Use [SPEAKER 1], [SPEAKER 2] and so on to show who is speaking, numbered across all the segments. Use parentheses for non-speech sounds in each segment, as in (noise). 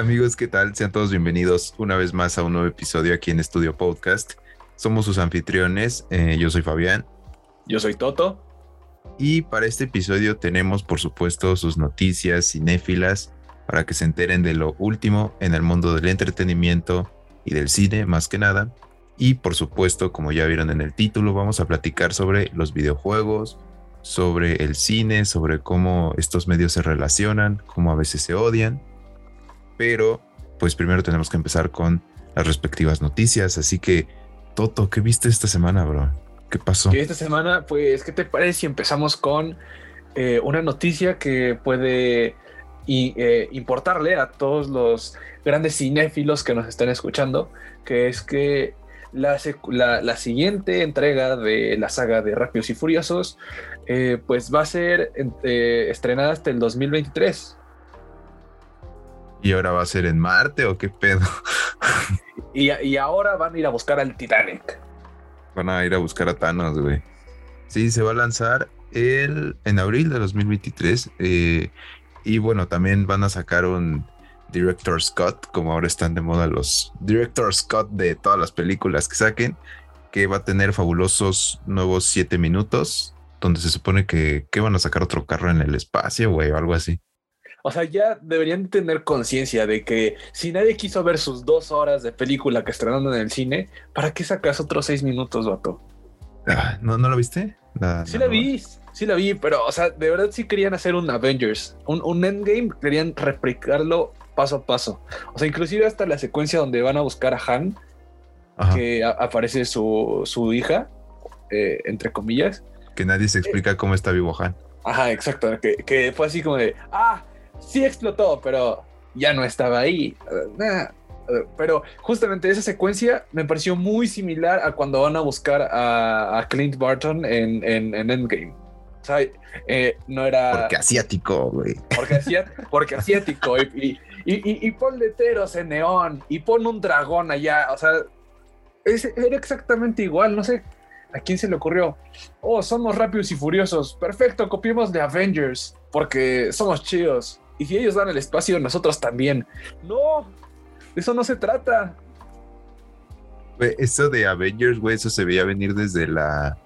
[SPEAKER 1] Amigos, ¿qué tal? Sean todos bienvenidos una vez más a un nuevo episodio aquí en Estudio Podcast. Somos sus anfitriones. eh, yo soy Fabián.
[SPEAKER 2] Yo soy Toto.
[SPEAKER 1] Y para este episodio tenemos, por supuesto, sus noticias cinéfilas para que se enteren de lo último en el mundo del entretenimiento y del cine, más que nada. Y por supuesto, como ya vieron en el título, vamos a platicar sobre los videojuegos, sobre el cine, sobre cómo estos medios se relacionan, cómo a veces se odian. Pero, pues primero tenemos que empezar con las respectivas noticias. Así que, Toto, ¿qué viste esta semana, bro? ¿Qué pasó?
[SPEAKER 2] Esta semana, pues, ¿qué te parece si empezamos con eh, una noticia que puede eh, importarle a todos los grandes cinéfilos que nos están escuchando? Que es que la, siguiente entrega de la saga de Rápidos y Furiosos, eh, pues va a ser eh, estrenada hasta el 2023.
[SPEAKER 1] ¿Y ahora va a ser en Marte o qué pedo?
[SPEAKER 2] Y, y ahora van a ir a buscar al Titanic.
[SPEAKER 1] Van a ir a buscar a Thanos, güey. Sí, se va a lanzar el, en abril de 2023. eh, y bueno, también van a sacar un Director Scott, como ahora están de moda los Director Scott de todas las películas que saquen, que va a tener fabulosos nuevos 7 minutos, donde se supone que, que van a sacar otro carro en el espacio, güey, o algo así.
[SPEAKER 2] O sea, ya deberían tener conciencia de que si nadie quiso ver sus dos horas de película que estrenaron en el cine, ¿para qué sacas otros seis minutos, vato?
[SPEAKER 1] Ah, ¿no, ¿No lo viste?
[SPEAKER 2] Sí
[SPEAKER 1] la
[SPEAKER 2] vi, sí la vi, pero, o sea, de verdad sí querían hacer un Avengers, un, un Endgame, querían replicarlo paso a paso. O sea, inclusive hasta la secuencia donde van a buscar a Han,
[SPEAKER 1] Ajá,
[SPEAKER 2] que a- aparece su, su hija, eh, entre comillas.
[SPEAKER 1] que nadie se explica cómo está vivo Han.
[SPEAKER 2] Ajá, exacto, que, que fue así como de, ah, sí explotó, pero ya no estaba ahí. Eh. Eh, Pero justamente esa secuencia me pareció muy similar a cuando van a buscar a, a Clint Barton en, en, en Endgame. O sea, eh, no era
[SPEAKER 1] Porque asiático, güey.
[SPEAKER 2] porque, hacía- porque asiático y, y, y, y- y pon letreros en neón y pon un dragón allá. O sea, es- era exactamente igual. No sé a quién se le ocurrió. Oh, somos rápidos y furiosos. Perfecto, copiemos de Avengers porque somos chidos. Y si ellos dan el espacio, nosotros también. No, de eso no se trata.
[SPEAKER 1] Eso de Avengers, güey, eso se veía venir desde la,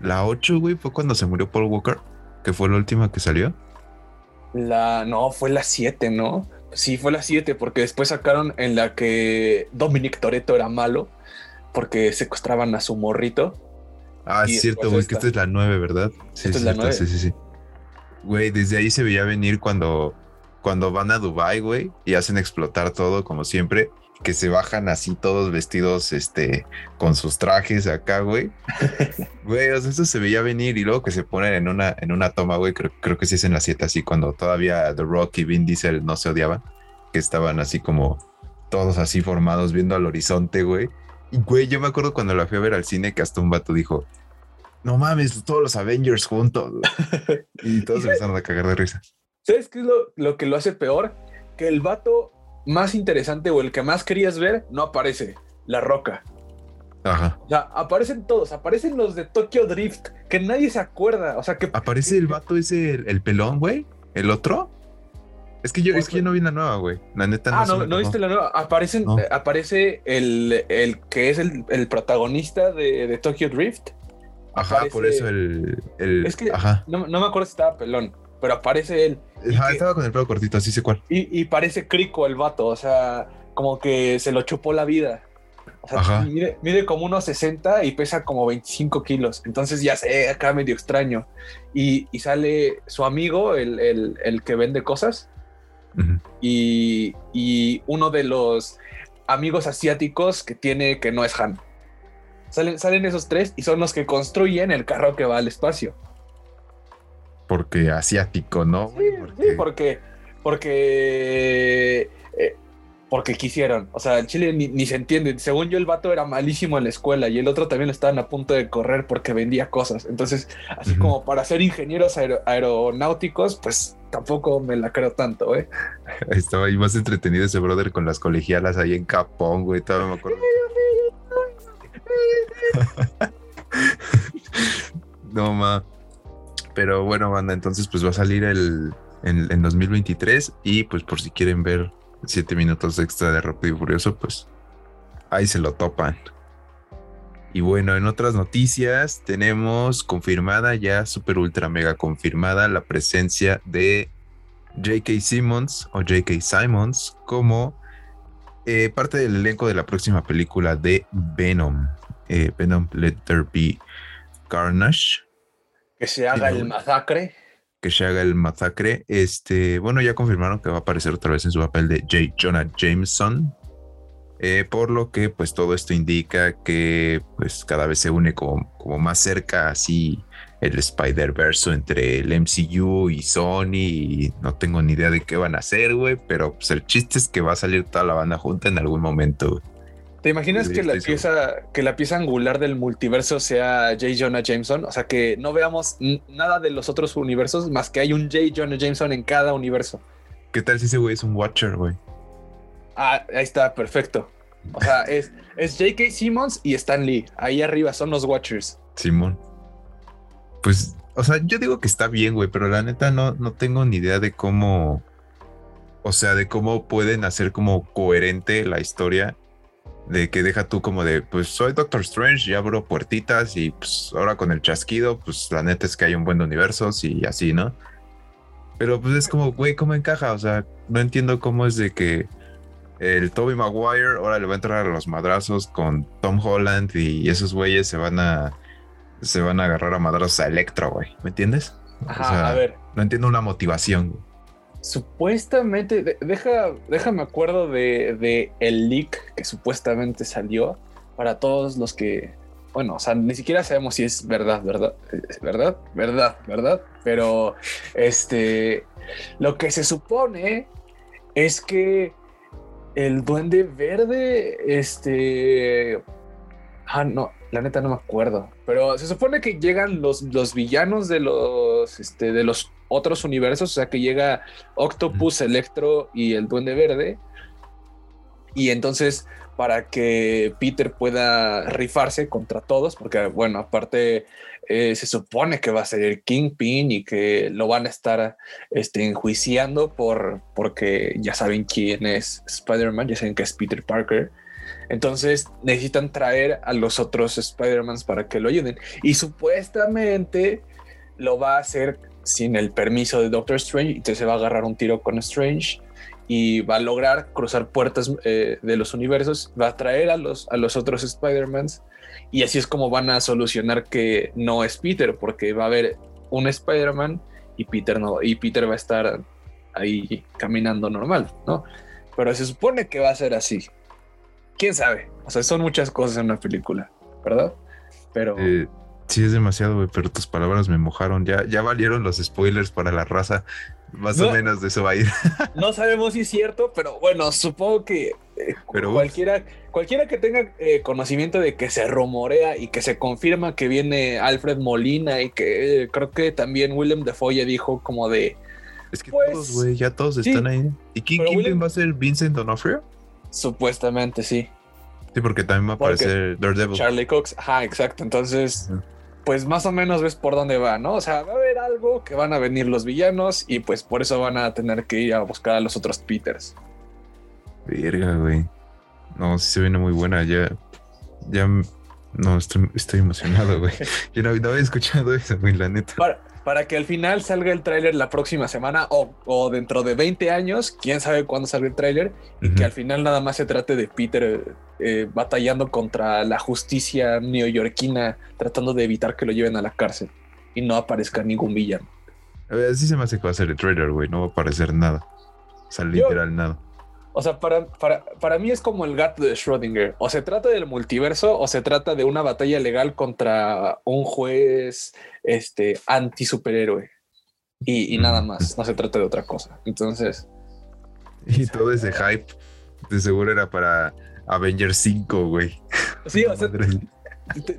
[SPEAKER 1] la 8, güey. Fue cuando se murió Paul Walker, que fue la última que salió.
[SPEAKER 2] La, no, fue la 7, ¿no? Sí, fue la 7, porque después sacaron en la que Dominic Toretto era malo, porque secuestraban a su morrito.
[SPEAKER 1] Ah, es cierto, güey, que esta es la 9, ¿verdad? Sí,
[SPEAKER 2] Esta es la
[SPEAKER 1] cierto,
[SPEAKER 2] 9.
[SPEAKER 1] Sí, sí, sí. Güey, desde ahí se veía venir cuando, cuando van a Dubai, güey, y hacen explotar todo, como siempre, que se bajan así todos vestidos, este, con sus trajes acá, güey. (laughs) Güey, o sea, eso se veía venir y luego que se ponen en una, en una toma, güey, creo, creo que sí es en la 7, así cuando todavía The Rock y Vin Diesel no se odiaban, que estaban así como todos así formados viendo al horizonte, güey. Y, güey, yo me acuerdo cuando la fui a ver al cine que hasta un vato dijo, no mames, todos los Avengers juntos. güey". (laughs) Y todos se empezaron a cagar de risa.
[SPEAKER 2] ¿Sabes qué es lo, lo que lo hace peor? Que el vato más interesante o el que más querías ver no aparece. La roca.
[SPEAKER 1] Ajá.
[SPEAKER 2] O sea, aparecen todos. Aparecen los de Tokyo Drift, que nadie se acuerda. O sea, que
[SPEAKER 1] Aparece el vato ese, el, el pelón, güey. El otro. Es que yo, es que yo no vi la nueva, güey. La neta no
[SPEAKER 2] Ah, no, no viste la nueva. Aparecen,
[SPEAKER 1] No.
[SPEAKER 2] eh, aparece el, el que es el, el protagonista de, de Tokyo Drift.
[SPEAKER 1] Ajá,
[SPEAKER 2] aparece-
[SPEAKER 1] por eso el. el
[SPEAKER 2] Es que-
[SPEAKER 1] Ajá.
[SPEAKER 2] No, no me acuerdo si estaba pelón, pero aparece él.
[SPEAKER 1] Ajá,
[SPEAKER 2] que-
[SPEAKER 1] estaba con el pelo cortito, así sé cuál.
[SPEAKER 2] Y, y parece crico el vato. O sea, como que se lo chupó la vida. O sea,
[SPEAKER 1] Ajá.
[SPEAKER 2] mide, mide como unos 60 y pesa como 25 kilos. Entonces ya sé, acá medio extraño. Y, y sale su amigo, el, el- el que vende cosas, y, y uno de los amigos asiáticos que tiene que no es Han. Salen, salen esos tres y son los que construyen el carro que va al espacio.
[SPEAKER 1] Porque asiático, ¿no?
[SPEAKER 2] Sí,
[SPEAKER 1] Porque-
[SPEAKER 2] porque, porque, eh, porque quisieron. O sea, en Chile ni, ni se entiende. Según yo, el vato era malísimo en la escuela y el otro también estaban a punto de correr porque vendía cosas. Entonces, así como para ser ingenieros aero- aeronáuticos, pues tampoco me la creo tanto, ¿eh? (laughs)
[SPEAKER 1] Estaba ahí más entretenido ese brother con las colegialas ahí en Capón, güey. Todavía me acuerdo. (laughs) no, ma. Pero bueno, banda, entonces pues va a salir el en, en 2023 y pues por si quieren ver siete minutos extra de Rápido y Furioso, pues ahí se lo topan. Y bueno, en otras noticias tenemos confirmada ya, super ultra mega confirmada, la presencia de J.K. Simmons o J.K. Simons como eh, parte del elenco de la próxima película de Venom. Eh, Venom Let There Be Carnage.
[SPEAKER 2] Que se haga el masacre.
[SPEAKER 1] Que se haga el masacre. Este, bueno, ya confirmaron que va a aparecer otra vez en su papel de J. Jonah Jameson. Eh, por lo que pues todo esto indica que pues cada vez se une como, como más cerca así el Spider-Verse entre el MCU y Sony y no tengo ni idea de qué van a hacer, güey, pero pues el chiste es que va a salir toda la banda junta en algún momento.
[SPEAKER 2] ¿Te imaginas que la, pieza, que la pieza angular del multiverso sea J. Jonah Jameson? O sea, que no veamos nada de los otros universos más que hay un J. Jonah Jameson en cada universo.
[SPEAKER 1] ¿Qué tal si ese güey es un Watcher, güey?
[SPEAKER 2] Ah, ahí está, perfecto. O sea, (laughs) es, es J.K. Simmons y Stan Lee. Ahí arriba son los Watchers.
[SPEAKER 1] Simón. Pues, o sea, yo digo que está bien, güey, pero la neta no, no tengo ni idea de cómo. O sea, de cómo pueden hacer como coherente la historia. De que deja tú como de, pues soy Doctor Strange y abro puertitas y pues ahora con el chasquido, pues la neta es que hay un buen universo y así, ¿no? Pero pues es como, güey, ¿cómo encaja? O sea, no entiendo cómo es de que el Toby Maguire ahora le va a entrar a los madrazos con Tom Holland y esos güeyes se van a se van a agarrar a madrazos a Electro, güey. ¿Me entiendes?
[SPEAKER 2] Ajá, a ver.
[SPEAKER 1] No entiendo una motivación.
[SPEAKER 2] Supuestamente, deja, déjame acuerdo de, de, el leak que supuestamente salió para todos los que, bueno, o sea, ni siquiera sabemos si es verdad, verdad, verdad, verdad, verdad, pero este, lo que se supone es que el duende verde, este... Ah, no, la neta no me acuerdo. Pero se supone que llegan los, los villanos de los, este, de los otros universos. O sea, que llega Octopus, Electro y el duende verde. Y entonces, para que Peter pueda rifarse contra todos, porque bueno, aparte eh, se supone que va a ser el Kingpin y que lo van a estar este, enjuiciando por, porque ya saben quién es Spider-Man, ya saben que es Peter Parker. Entonces necesitan traer a los otros Spider-Mans para que lo ayuden. Y supuestamente lo va a hacer sin el permiso de Doctor Strange. Entonces se va a agarrar un tiro con Strange y va a lograr cruzar puertas eh, de los universos. Va a traer a los, a los otros Spider-Mans y así es como van a solucionar que no es Peter, porque va a haber un Spider-Man y Peter no, y Peter va a estar ahí caminando normal, ¿no? Pero se supone que va a ser así. ¿Quién sabe? O sea, son muchas cosas en una película, ¿verdad? Pero...
[SPEAKER 1] Eh, sí, es demasiado, güey, pero tus palabras me mojaron. Ya, ya valieron los spoilers para la raza. Más o menos de eso va a ir. (laughs)
[SPEAKER 2] no sabemos si es cierto, pero bueno, supongo que eh, cualquiera, cualquiera que tenga eh, conocimiento de que se rumorea y que se confirma que viene Alfred Molina y que eh, creo que también William Defoe dijo como de.
[SPEAKER 1] Es que pues, todos, güey, ya todos están ahí. ¿Y quién, va a ser Vincent D'Onofrio?
[SPEAKER 2] Supuestamente sí.
[SPEAKER 1] Sí, porque también va a aparecer Daredevil.
[SPEAKER 2] Charlie Cox, ajá, exacto. Entonces, pues más o menos ves por dónde va, ¿no? O sea, va a haber algo que van a venir los villanos y pues por eso van a tener que ir a buscar a los otros Peters.
[SPEAKER 1] Verga, güey. No, sí se viene muy buena. Ya, ya, no, estoy, estoy emocionado, güey. (laughs) Yo no, había escuchado eso, güey, la neta.
[SPEAKER 2] Para, para que al final salga el tráiler la próxima semana o, o, dentro de 20 años, quién sabe cuándo salga el tráiler, y que al final nada más se trate de Peter eh, batallando contra la justicia neoyorquina, tratando de evitar que lo lleven a la cárcel y no aparezca ningún villano.
[SPEAKER 1] A ver, así se me hace que va a ser el trailer, güey, no va a aparecer nada. O sea, literal nada.
[SPEAKER 2] O sea, para, para, para, mí es como el gato de Schrödinger. O se trata del multiverso o se trata de una batalla legal contra un juez este, anti superhéroe. Y, nada más. No se trata de otra cosa. Entonces.
[SPEAKER 1] Y todo ese hype de seguro era para Avengers 5, güey.
[SPEAKER 2] Sí, o (laughs) sea.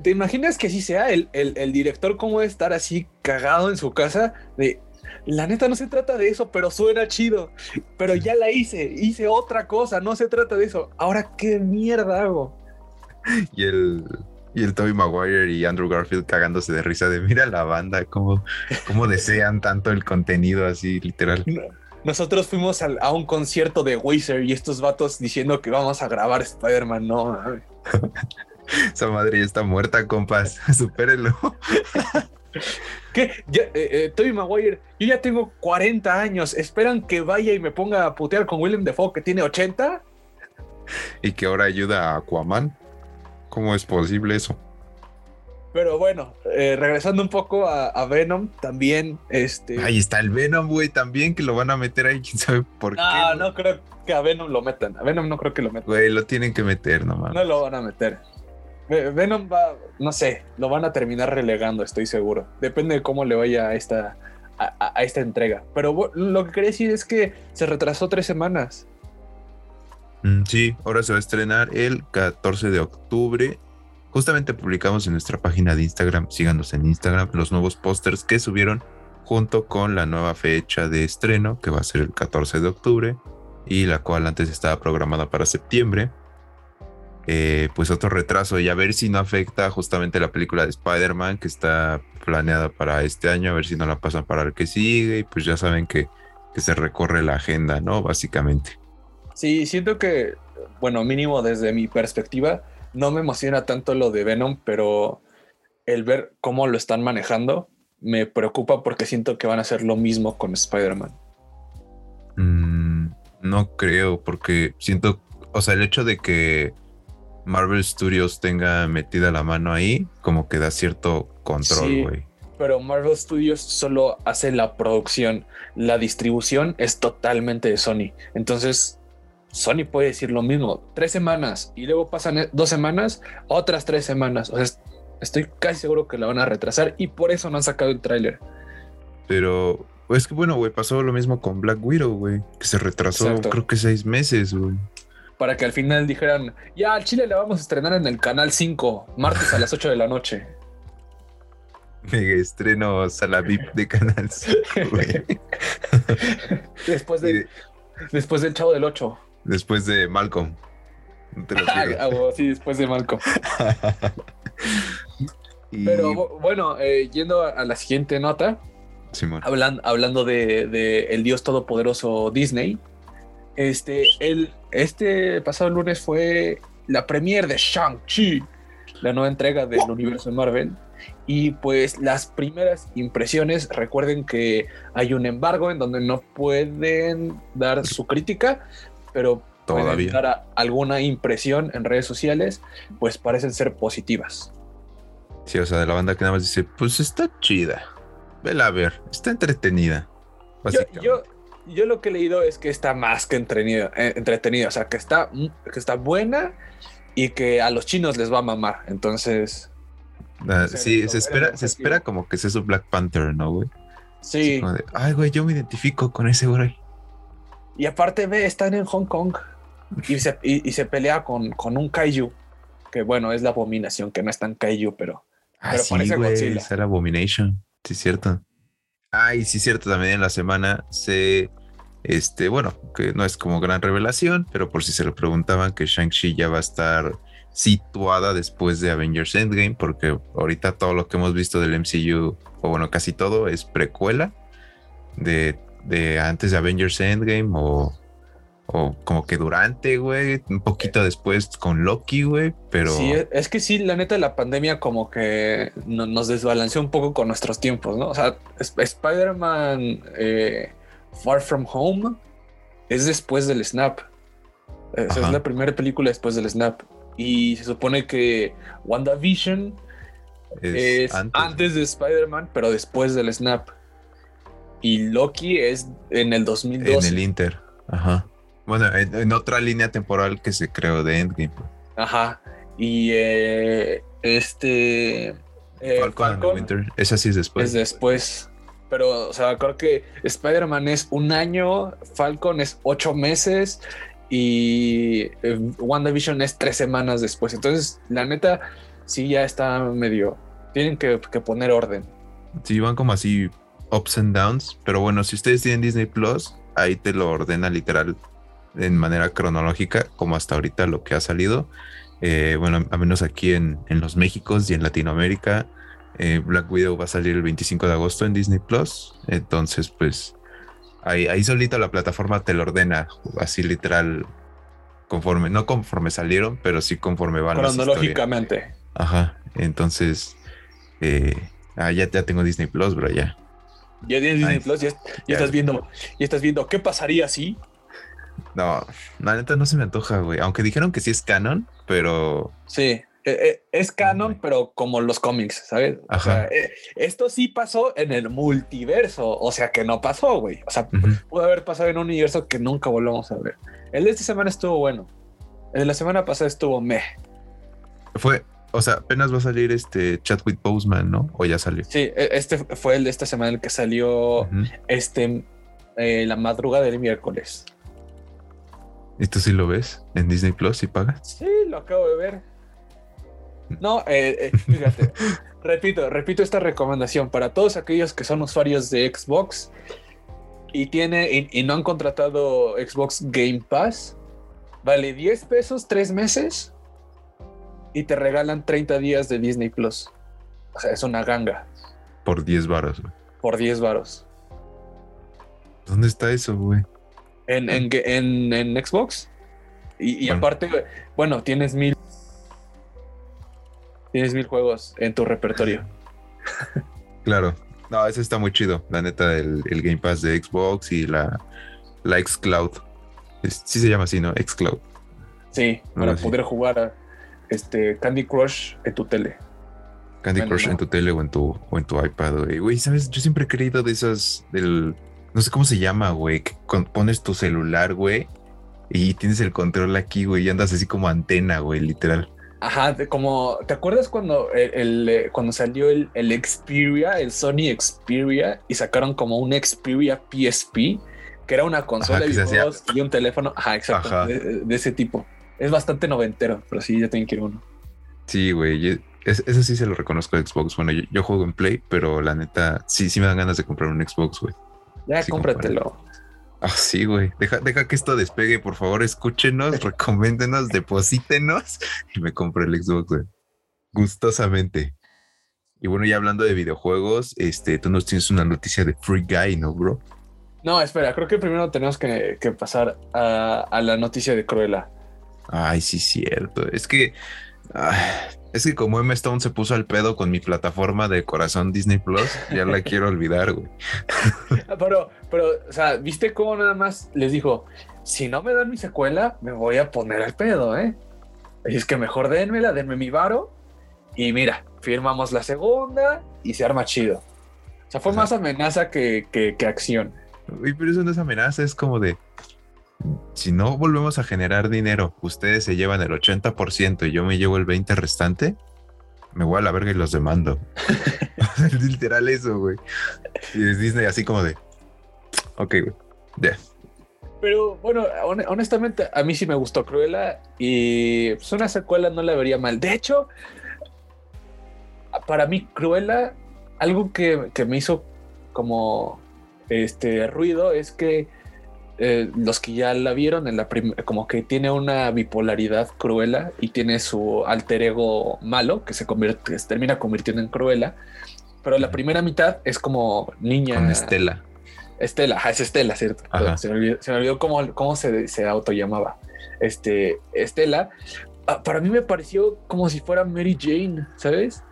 [SPEAKER 2] ¿te, imaginas que así sea el, el, el director cómo debe estar así cagado en su casa de la neta no se trata de eso, pero suena chido. Pero ya la hice, hice otra cosa, no se trata de eso. Ahora, ¿qué mierda hago?
[SPEAKER 1] Y el, y el Toby Maguire y Andrew Garfield cagándose de risa de mira la banda, cómo, cómo desean tanto el contenido así, literal.
[SPEAKER 2] nosotros fuimos a un concierto de Weiser y estos vatos diciendo que vamos a grabar Spider-Man, no. (laughs)
[SPEAKER 1] Esa madre ya está muerta, compas. (laughs) Supérenlo. (laughs)
[SPEAKER 2] ¿Qué? Ya, eh, eh, Toby Maguire, yo ya tengo 40 años. ¿Esperan que vaya y me ponga a putear con Willem Dafoe que tiene 80?
[SPEAKER 1] Y que ahora ayuda a Aquaman. ¿Cómo es posible eso?
[SPEAKER 2] Pero bueno, eh, regresando un poco a, Venom, también este.
[SPEAKER 1] Ahí está el Venom, güey, también que lo van a meter ahí, (laughs) quién sabe por qué.
[SPEAKER 2] No, no creo que a Venom lo metan. A Venom no creo que lo metan.
[SPEAKER 1] Güey, lo tienen que meter nomás.
[SPEAKER 2] No lo van a meter. Venom va, no sé, lo van a terminar relegando, estoy seguro. Depende de cómo le vaya a esta, a, esta entrega. Pero lo que quería decir es que se retrasó tres semanas.
[SPEAKER 1] Mm, sí, ahora se va a estrenar el 14 de octubre. Justamente publicamos en nuestra página de Instagram, síganos en Instagram, los nuevos pósters que subieron junto con la nueva fecha de estreno, que va a ser el 14 de octubre, y la cual antes estaba programada para septiembre. Eh, pues otro retraso y a ver si no afecta justamente la película de Spider-Man que está planeada para este año, a ver si no la pasan para el que sigue y pues ya saben que, que se recorre la agenda, ¿no? Básicamente.
[SPEAKER 2] Sí, siento que, bueno, mínimo desde mi perspectiva, no me emociona tanto lo de Venom, pero el ver cómo lo están manejando me preocupa porque siento que van a hacer lo mismo con Spider-Man.
[SPEAKER 1] Mm, no creo, porque siento, o sea, el hecho de que Marvel Studios tenga metida la mano ahí, como que da cierto control, güey.
[SPEAKER 2] pero Marvel Studios solo hace la producción, la distribución es totalmente de Sony. Entonces, Sony puede decir lo mismo, tres semanas y luego pasan e, dos semanas, otras tres semanas. O sea, estoy casi seguro que la van a retrasar y por eso no han sacado el tráiler.
[SPEAKER 1] Pero es que bueno, güey, pasó lo mismo con Black Widow, güey, que se retrasó creo que seis meses, güey
[SPEAKER 2] para que al final dijeran, ya al Chile le vamos a estrenar en el canal 5, martes a las 8 de la noche. (laughs)
[SPEAKER 1] Mega estreno Sala VIP de Canal 5, (laughs)
[SPEAKER 2] después, de, después del Chavo del 8.
[SPEAKER 1] Después de Malcolm. (laughs)
[SPEAKER 2] Ah, sí, después de Malcolm. Pero bueno, eh, yendo a, la siguiente nota, hablando de, de el Dios Todopoderoso Disney, este, el, este pasado lunes fue la premiere de Shang-Chi, la nueva entrega del universo de Marvel. Y pues las primeras impresiones, recuerden que hay un embargo en donde no pueden dar su crítica, pero Todavía. pueden dar alguna impresión en redes sociales, pues parecen ser positivas.
[SPEAKER 1] Sí, o sea, de la banda que nada más dice, pues está chida, vela a ver, está entretenida.
[SPEAKER 2] Yo, yo lo que he leído es que está más que entretenida, eh, entretenida, o sea, que está, que está buena y que a los chinos les va a mamar. Entonces.
[SPEAKER 1] Ah, sí, se espera, se espera como que sea su Black Panther, ¿no, güey?
[SPEAKER 2] Sí.
[SPEAKER 1] Ay, güey, yo me identifico con ese güey.
[SPEAKER 2] Y aparte, ve, están en Hong Kong y se, y, se pelea con, con un kaiju, que bueno, es la abominación, que no es tan kaiju, pero.
[SPEAKER 1] Ah, pero sí, güey, es la abomination, sí, cierto. Ay, sí, cierto, también en la semana se, este, bueno, que no es como gran revelación, pero por si se lo preguntaban, que Shang-Chi ya va a estar situada después de Avengers Endgame, porque ahorita todo lo que hemos visto del MCU, o bueno, casi todo, es precuela de, de antes de Avengers Endgame o o como que durante, güey, un poquito después con Loki, güey, pero...
[SPEAKER 2] Sí, es que sí, la neta, la pandemia como que nos desbalanceó un poco con nuestros tiempos, ¿no? O sea, Spider-Man eh, Far From Home es después del Snap. es la primera película después del Snap. Y se supone que WandaVision es, antes. de Spider-Man, pero después del Snap. Y Loki es en el 2012.
[SPEAKER 1] En el Inter, ajá. Bueno, en, otra línea temporal que se creó de Endgame.
[SPEAKER 2] Ajá. Y eh, este.
[SPEAKER 1] Eh, Falcon, Winter. Esa sí es después.
[SPEAKER 2] Es después. Pero, o sea, creo que Spider-Man es un año, Falcon es ocho meses y eh, WandaVision es tres semanas después. Entonces, la neta, sí ya está medio. Tienen que, poner orden.
[SPEAKER 1] Sí, van como así ups and downs. Pero bueno, si ustedes tienen Disney Plus, ahí te lo ordena literal en manera cronológica, como hasta ahorita lo que ha salido. Eh, bueno, a menos aquí en, en, los Méxicos y en Latinoamérica, eh, Black Widow va a salir el 25 de agosto en Disney Plus. Entonces, pues, Ahí, ahí solito la plataforma te lo ordena, así literal, conforme, no conforme salieron, pero sí conforme van.
[SPEAKER 2] Cronológicamente.
[SPEAKER 1] Ajá. Entonces, eh, ah, ya, ya tengo Disney Plus, bro, ya.
[SPEAKER 2] Ya tienes Disney Plus, ya, estás viendo, ya estás viendo qué pasaría si.
[SPEAKER 1] No, la neta no se me antoja, güey. Aunque dijeron que sí es canon, pero.
[SPEAKER 2] Sí. Eh, eh, es canon, pero como los cómics, ¿sabes? Eh, esto sí pasó en el multiverso, o sea que no pasó, güey. O sea, pudo haber pasado en un universo que nunca volvamos a ver. El de esta semana estuvo bueno. El de la semana pasada estuvo meh.
[SPEAKER 1] Fue, o sea, apenas va a salir este Chadwick Boseman, ¿no? O ya salió.
[SPEAKER 2] Sí, e, este fue el de esta semana el que salió este la madrugada del miércoles.
[SPEAKER 1] ¿Esto sí lo ves en Disney Plus y pagas?
[SPEAKER 2] Sí, lo acabo de ver. No, eh, eh, fíjate, repito, repito esta recomendación para todos aquellos que son usuarios de Xbox y, tiene, y, no han contratado Xbox Game Pass. Vale 10 pesos, 3 meses y te regalan 30 días de Disney Plus. O sea, es una ganga.
[SPEAKER 1] Por 10 varos.
[SPEAKER 2] Por 10 varos.
[SPEAKER 1] ¿Dónde está eso, güey?
[SPEAKER 2] En, en, Xbox. Y, aparte, bueno, tienes mil tienes mil juegos en tu repertorio. (laughs)
[SPEAKER 1] Claro. No, ese está muy chido. La neta, el, Game Pass de Xbox y la, la Xcloud. sí se llama así, ¿no? Xcloud.
[SPEAKER 2] Sí, para poder jugar a este Candy Crush en tu tele.
[SPEAKER 1] Candy Crush en tu tele o en tu, o en tu iPad, güey. Güey, ¿sabes? Yo siempre he querido de esas del... No sé cómo se llama, güey. Que pones tu celular, güey. Y tienes el control aquí, güey. Y andas así como antena, güey, literal.
[SPEAKER 2] Ajá, como, ¿te acuerdas cuando el, eh, cuando salió el, el, Xperia, el Sony Xperia, y sacaron como un Xperia PSP, que era una consola de videojuegos y un teléfono? Ajá, exacto, De, ese tipo. Es bastante noventero, pero sí, ya tengo que ir uno.
[SPEAKER 1] Sí, güey, eso sí se lo reconozco a Xbox. Bueno, yo, juego en Play, pero la neta, sí, sí me dan ganas de comprar un Xbox, güey.
[SPEAKER 2] Ya, cómpratelo.
[SPEAKER 1] Ah, sí, güey. Deja, deja que esto despegue, por favor. Escúchenos, (laughs) recoméndenos, deposítenos y me compro el Xbox, güey. Gustosamente. Y bueno, ya hablando de videojuegos, este, tú nos tienes una noticia de Free Guy, ¿no, bro?
[SPEAKER 2] No, espera, creo que primero tenemos que, pasar a, la noticia de Cruella.
[SPEAKER 1] Ay, sí, cierto. Es que es que como Emma Stone se puso al pedo con mi plataforma de corazón Disney Plus, ya la (laughs) quiero olvidar, güey.
[SPEAKER 2] pero, pero, o sea, ¿viste cómo nada más les dijo? Si no me dan mi secuela, me voy a poner al pedo, ¿eh? Y es que mejor denmela, denme mi varo. Y mira, firmamos la segunda y se arma chido. O sea, fue más amenaza que, que, que acción.
[SPEAKER 1] Uy, pero eso no es amenaza, es como de, si no volvemos a generar dinero, ustedes se llevan el 80% y yo me llevo el 20% restante, me voy a la verga y los demando. es (laughs) (laughs) literal eso, güey. Y es Disney así como de, ok, güey, ya.
[SPEAKER 2] Pero bueno, honestamente, a mí sí me gustó Cruella y pues una secuela no la vería mal. De hecho, para mí Cruella, algo que, que me hizo como este ruido es que eh, los que ya la vieron, en la como que tiene una bipolaridad cruela y tiene su alter ego malo que se convierte, se termina convirtiendo en cruela. Pero la primera mitad es como niña.
[SPEAKER 1] Con Estela.
[SPEAKER 2] Estela, es Estela, ¿cierto? Se me olvidó, cómo, cómo se, se auto llamaba. Este, Estela, ah, para mí me pareció como si fuera Mary Jane, ¿sabes?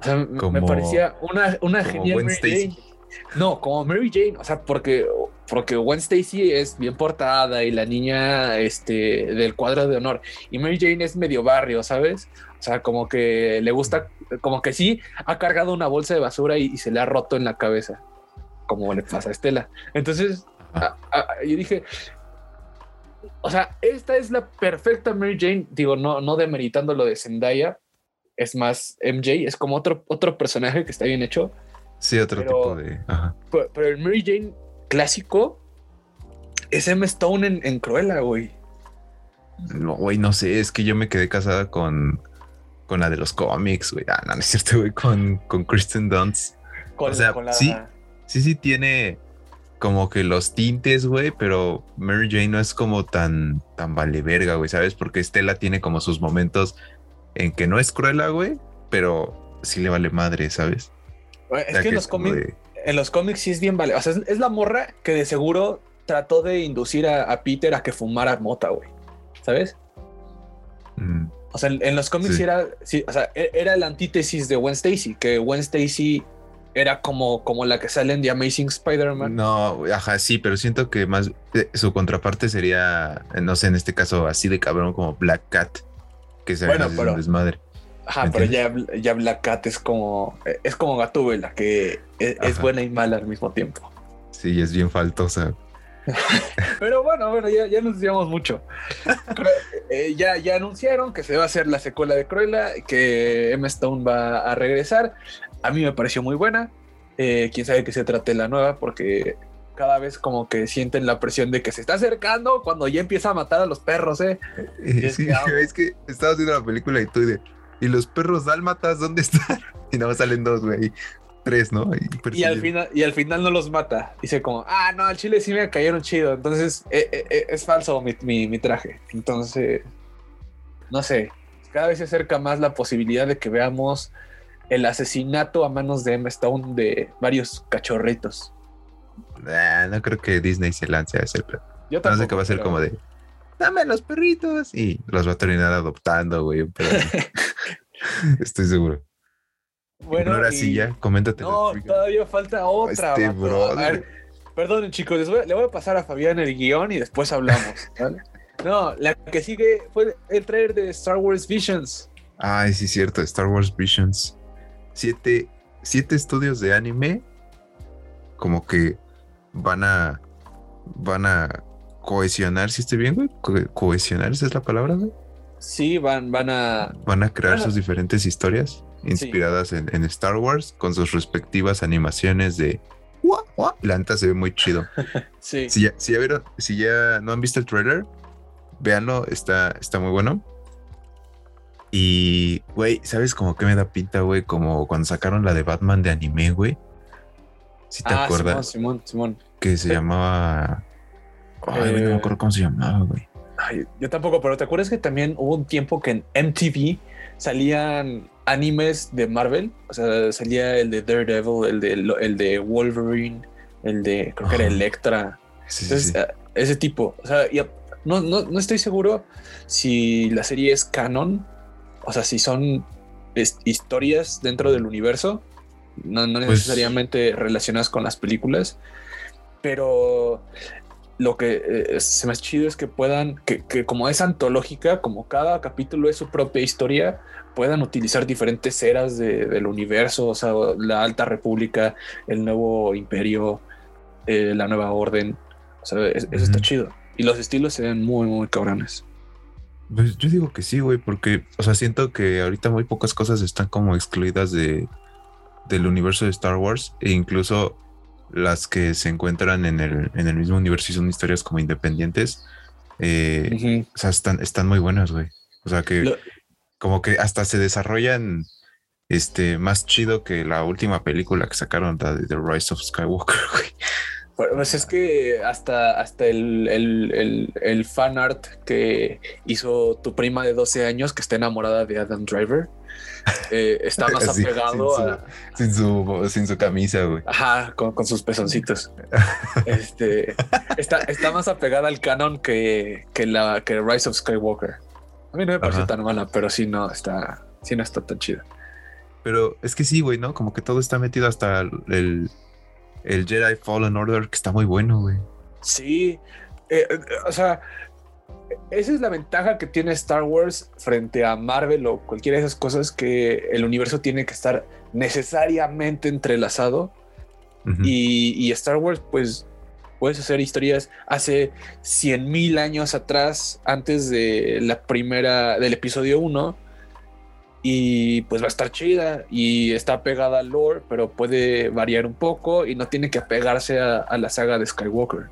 [SPEAKER 2] O sea, me parecía una, una genial Mary Jane. No, como Mary Jane, o sea, porque porque Gwen Stacy es bien portada y la niña este, del cuadro de honor. Y Mary Jane es medio barrio, ¿sabes? O sea, como que le gusta, como que sí ha cargado una bolsa de basura y, se le ha roto en la cabeza, como le pasa a Estela. Entonces, yo dije, o sea, esta es la perfecta Mary Jane, digo, no, no demeritando lo de Zendaya, es más MJ, es como otro, otro personaje que está bien hecho.
[SPEAKER 1] Sí, otro tipo de...
[SPEAKER 2] pero el Mary Jane clásico es M. Stone en, Cruella, güey.
[SPEAKER 1] No, güey, no sé, es que yo me quedé casada con, con la de los cómics, güey. Ah, no, no es cierto, güey, con, con Kristen Dunst. o sea, sí, sí, sí tiene como que los tintes, güey, pero Mary Jane no es como tan, tan vale verga, güey, ¿sabes? Porque Estela tiene como sus momentos en que no es Cruella, güey, pero sí le vale madre, ¿sabes?
[SPEAKER 2] Es que, los cómics en los cómics sí es bien vale. O sea, es, la morra que de seguro trató de inducir a, Peter a que fumara mota, güey. ¿Sabes? Mm. O sea, en, los cómics era, sí, o sea, e, era la antítesis de Gwen Stacy, que Gwen Stacy era como, como la que sale en The Amazing Spider-Man.
[SPEAKER 1] No, ajá, sí, pero siento que más su contraparte sería, no sé, en este caso así de cabrón como Black Cat, que se bueno, pero, desmadre.
[SPEAKER 2] Ajá, pero ya, ya, Black Cat es como, es como Gatúbela, que es, es, buena y mala al mismo tiempo.
[SPEAKER 1] Sí, es bien faltosa. (laughs)
[SPEAKER 2] Pero bueno, bueno, ya, ya nos decíamos mucho. Eh, ya, ya anunciaron que se va a hacer la secuela de Cruella, que Emma Stone va a regresar. A mí me pareció muy buena. Eh, quién sabe que se trate la nueva, porque cada vez como que sienten la presión de que se está acercando cuando ya empieza a matar a los perros, ¿eh? (laughs)
[SPEAKER 1] es, que, es que estaba haciendo la película y tú de, ¿y los perros dálmatas dónde están? (laughs) Y nada más salen dos, güey tres, ¿no?
[SPEAKER 2] Y, al final, y al final no los mata. Dice como, ah, no, al chile sí me cayeron chido. Entonces eh, eh, eh, es falso mi, mi, traje. Entonces, no sé. Cada vez se acerca más la posibilidad de que veamos el asesinato a manos de Emma Stone de varios cachorritos.
[SPEAKER 1] no creo que Disney se lance a ese Yo no sé que va a ser como de dame los perritos y los va a terminar adoptando, güey. (laughs) Estoy seguro. Bueno, ahora sí ya, coméntate.
[SPEAKER 2] No, todavía falta otra. Este perdón, chicos, le voy a pasar a Fabián el guion y después hablamos. No, la que sigue fue el trailer de Star Wars Visions.
[SPEAKER 1] Ay, sí, cierto, Star Wars Visions. Siete, siete estudios de anime como que van a van a cohesionar, si estoy bien, güey. cohesionar, esa es la palabra, güey.
[SPEAKER 2] Sí, van, van a.
[SPEAKER 1] Van a crear sus diferentes historias inspiradas en, Star Wars con sus respectivas animaciones de la neta se ve muy chido. (laughs)
[SPEAKER 2] sí.
[SPEAKER 1] Si ya, si ya, vieron, si ya no han visto el trailer, véanlo, está, está muy bueno. Y, güey, ¿sabes cómo que me da pinta, güey? Como cuando sacaron la de Batman de anime, güey. Si te ah, acuerdas.
[SPEAKER 2] Simón, Simón,
[SPEAKER 1] Que se llamaba. Ay, no me acuerdo cómo se llamaba, güey.
[SPEAKER 2] yo tampoco, pero ¿te acuerdas que también hubo un tiempo que en MTV salían animes de Marvel. O sea, salía el de Daredevil, el de, el de Wolverine, el de, creo que era Electra. Eh, ese tipo. O sea, no, no, estoy seguro si la serie es canon. O sea, si son historias dentro del universo. No, no pues necesariamente relacionadas con las películas. Pero lo que eh, se me hace chido es que puedan, que, que, como es antológica, como cada capítulo es su propia historia, puedan utilizar diferentes eras del universo, o sea, la Alta República, el nuevo imperio, eh, la nueva orden. O sea, eso está chido. Y los estilos se ven muy, muy cabrones.
[SPEAKER 1] Pues yo digo que sí, güey, porque, o sea, siento que ahorita muy pocas cosas están como excluidas de, del universo de Star Wars e incluso las que se encuentran en el, en el mismo universo y son historias como independientes, eh, o sea, están, están muy buenas, güey. O sea, que, como que hasta se desarrollan este más chido que la última película que sacaron de The Rise of Skywalker, (laughs)
[SPEAKER 2] Pues es que hasta, hasta el, el, el, fan art que hizo tu prima de 12 años que está enamorada de Adam Driver eh, está más apegado
[SPEAKER 1] sin a. Sin su, sin su camisa, güey.
[SPEAKER 2] Ajá, con, con sus pezoncitos. este está, está más apegada al canon que, que la que Rise of Skywalker. A mí no me parece tan mala, pero sí no está, sí no está tan chida.
[SPEAKER 1] Pero es que sí, güey, ¿no? Como que todo está metido hasta el, el Jedi Fallen Order, que está muy bueno, güey.
[SPEAKER 2] Sí, eh, eh, o sea, esa es la ventaja que tiene Star Wars frente a Marvel o cualquiera de esas cosas que el universo tiene que estar necesariamente entrelazado. y, y, Star Wars, pues puedes hacer historias hace 100 mil años atrás, antes de la primera, del episodio 1. Y pues va a estar chida y está pegada al lore, pero puede variar un poco y no tiene que apegarse a, la saga de Skywalker.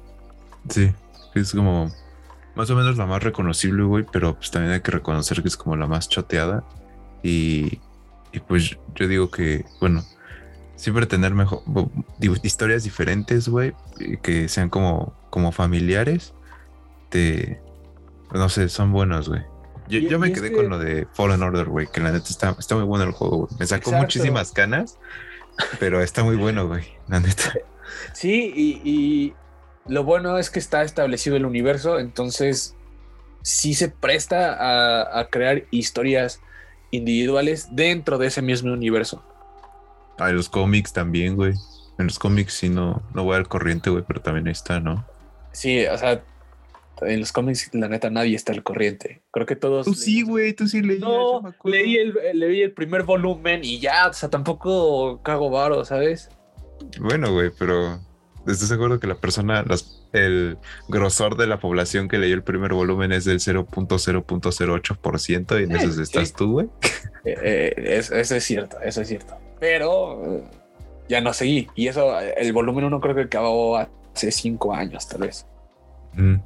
[SPEAKER 1] Sí, es como más o menos la más reconocible, güey, pero pues también hay que reconocer que es como la más choteada. Y, y pues yo digo que, bueno, siempre tener mejor historias diferentes, güey, que sean como, como familiares. Te, no sé, son buenos, güey. Yo, me quedé con lo de Fallen Order, güey, que la neta está, está muy bueno el juego, güey. Me sacó muchísimas canas, pero está muy bueno, güey, la neta.
[SPEAKER 2] Sí, y, y lo bueno es que está establecido el universo, entonces sí se presta a, a crear historias individuales dentro de ese mismo universo.
[SPEAKER 1] Ah, los cómics también, güey. En los cómics sí no, no voy al corriente, güey, pero también ahí está, ¿no?
[SPEAKER 2] Sí, o sea, en los cómics, la neta, nadie está al corriente. Creo que todos.
[SPEAKER 1] Tú sí, güey, tú sí leías.
[SPEAKER 2] No, leí el, leí el primer volumen y ya, o sea, tampoco cago varo, ¿sabes?
[SPEAKER 1] Bueno, güey, pero ¿estás seguro que la persona, las, el grosor de la población que leyó el primer volumen es del 0.0.08% y en eso estás tú, güey?
[SPEAKER 2] Eh, eh, eso, es cierto, eso es cierto. Pero eh, ya no seguí. Y eso, el volumen uno creo que acabó hace cinco años, tal vez.
[SPEAKER 1] Mm.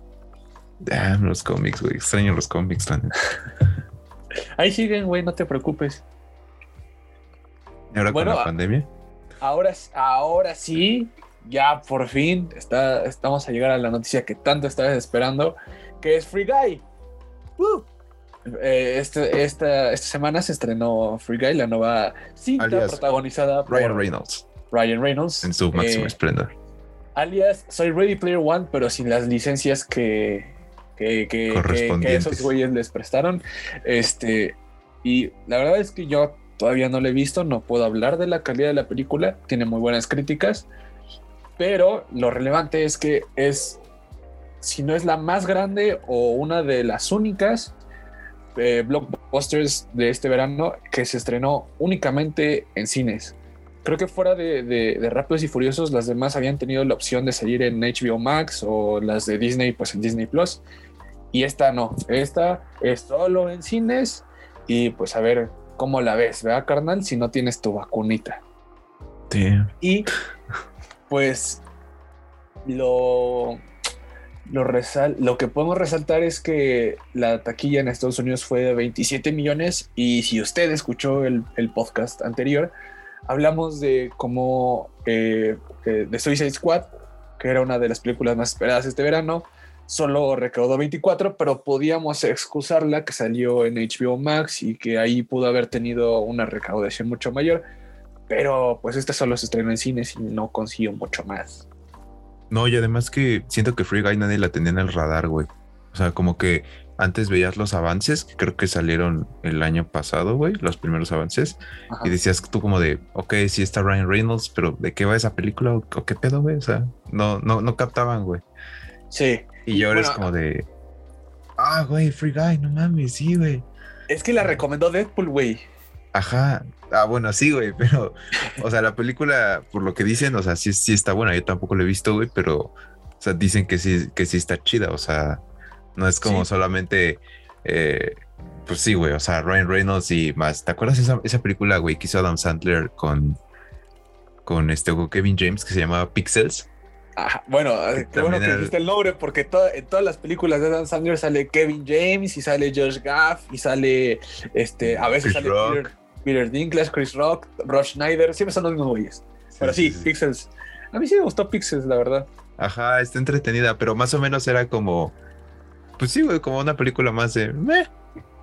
[SPEAKER 1] Damn, los cómics, güey. Extraño los cómics, también. (laughs)
[SPEAKER 2] Ahí siguen, güey, no te preocupes.
[SPEAKER 1] ¿Y ahora con la pandemia?
[SPEAKER 2] Ahora, ahora sí, ya por fin está, estamos a llegar a la noticia que tanto estabas esperando, que es Free Guy. Eh, este, esta, esta semana se estrenó Free Guy, la nueva cinta protagonizada
[SPEAKER 1] por Ryan Reynolds.
[SPEAKER 2] Ryan Reynolds.
[SPEAKER 1] En su máximo eh, esplendor.
[SPEAKER 2] Alias, soy Ready Player One, pero sin las licencias que, que, que, esos güeyes les prestaron. Este, y la verdad es que yo todavía no la he visto, no puedo hablar de la calidad de la película, tiene muy buenas críticas, pero lo relevante es que es, si no es la más grande o una de las únicas eh, blockbusters de este verano que se estrenó únicamente en cines. Creo que fuera de, de, Rápidos y Furiosos, las demás habían tenido la opción de salir en HBO Max o las de Disney, pues en Disney Plus. Y esta no, esta es solo en cines y pues a ver cómo la ves, ¿verdad, carnal? Si no tienes tu vacunita.
[SPEAKER 1] Sí.
[SPEAKER 2] Y (laughs) pues lo, lo, lo que podemos resaltar es que la taquilla en Estados Unidos fue de 27 millones y si usted escuchó el, podcast anterior, hablamos de cómo eh, eh, de Suicide Squad, que era una de las películas más esperadas este verano, solo recaudó 24, pero podíamos excusarla que salió en HBO Max y que ahí pudo haber tenido una recaudación mucho mayor. Pero pues este solo se estrenó en cines y no consiguió mucho más.
[SPEAKER 1] No, y además que siento que Free Guy nadie la tenía en el radar, güey. O sea, como que antes veías los avances, que creo que salieron el año pasado, güey, los primeros avances, y decías tú como de, ok, sí está Ryan Reynolds, pero ¿de qué va esa película? ¿O qué pedo, güey? O sea, no, no, no captaban, güey.
[SPEAKER 2] Sí.
[SPEAKER 1] Y yo eres como de. Ah, güey, Free Guy, no mames, sí, güey.
[SPEAKER 2] Es que la recomendó Deadpool, güey.
[SPEAKER 1] Ajá. Ah, bueno, sí, güey, pero, o sea, la película, por lo que dicen, o sea, sí, sí está buena. Yo tampoco la he visto, güey, pero, o sea, dicen que sí, que sí está chida. O sea, no es como solamente, eh, pues sí, güey, o sea, Ryan Reynolds y más. ¿Te acuerdas esa, esa película, güey, que hizo Adam Sandler con, con este Kevin James que se llamaba Pixels?
[SPEAKER 2] bueno, eh, qué bueno que dijiste el nombre, porque en todas las películas de Dan Sandler sale Kevin James y sale Josh Gaff y sale este, a veces sale Peter, Dinklage, Chris Rock, Rob Schneider, siempre son los mismos güeyes. pero sí, Pixels. A mí sí me gustó Pixels, la verdad.
[SPEAKER 1] Ajá, está entretenida, pero más o menos era como, pues sí, güey, como una película más de.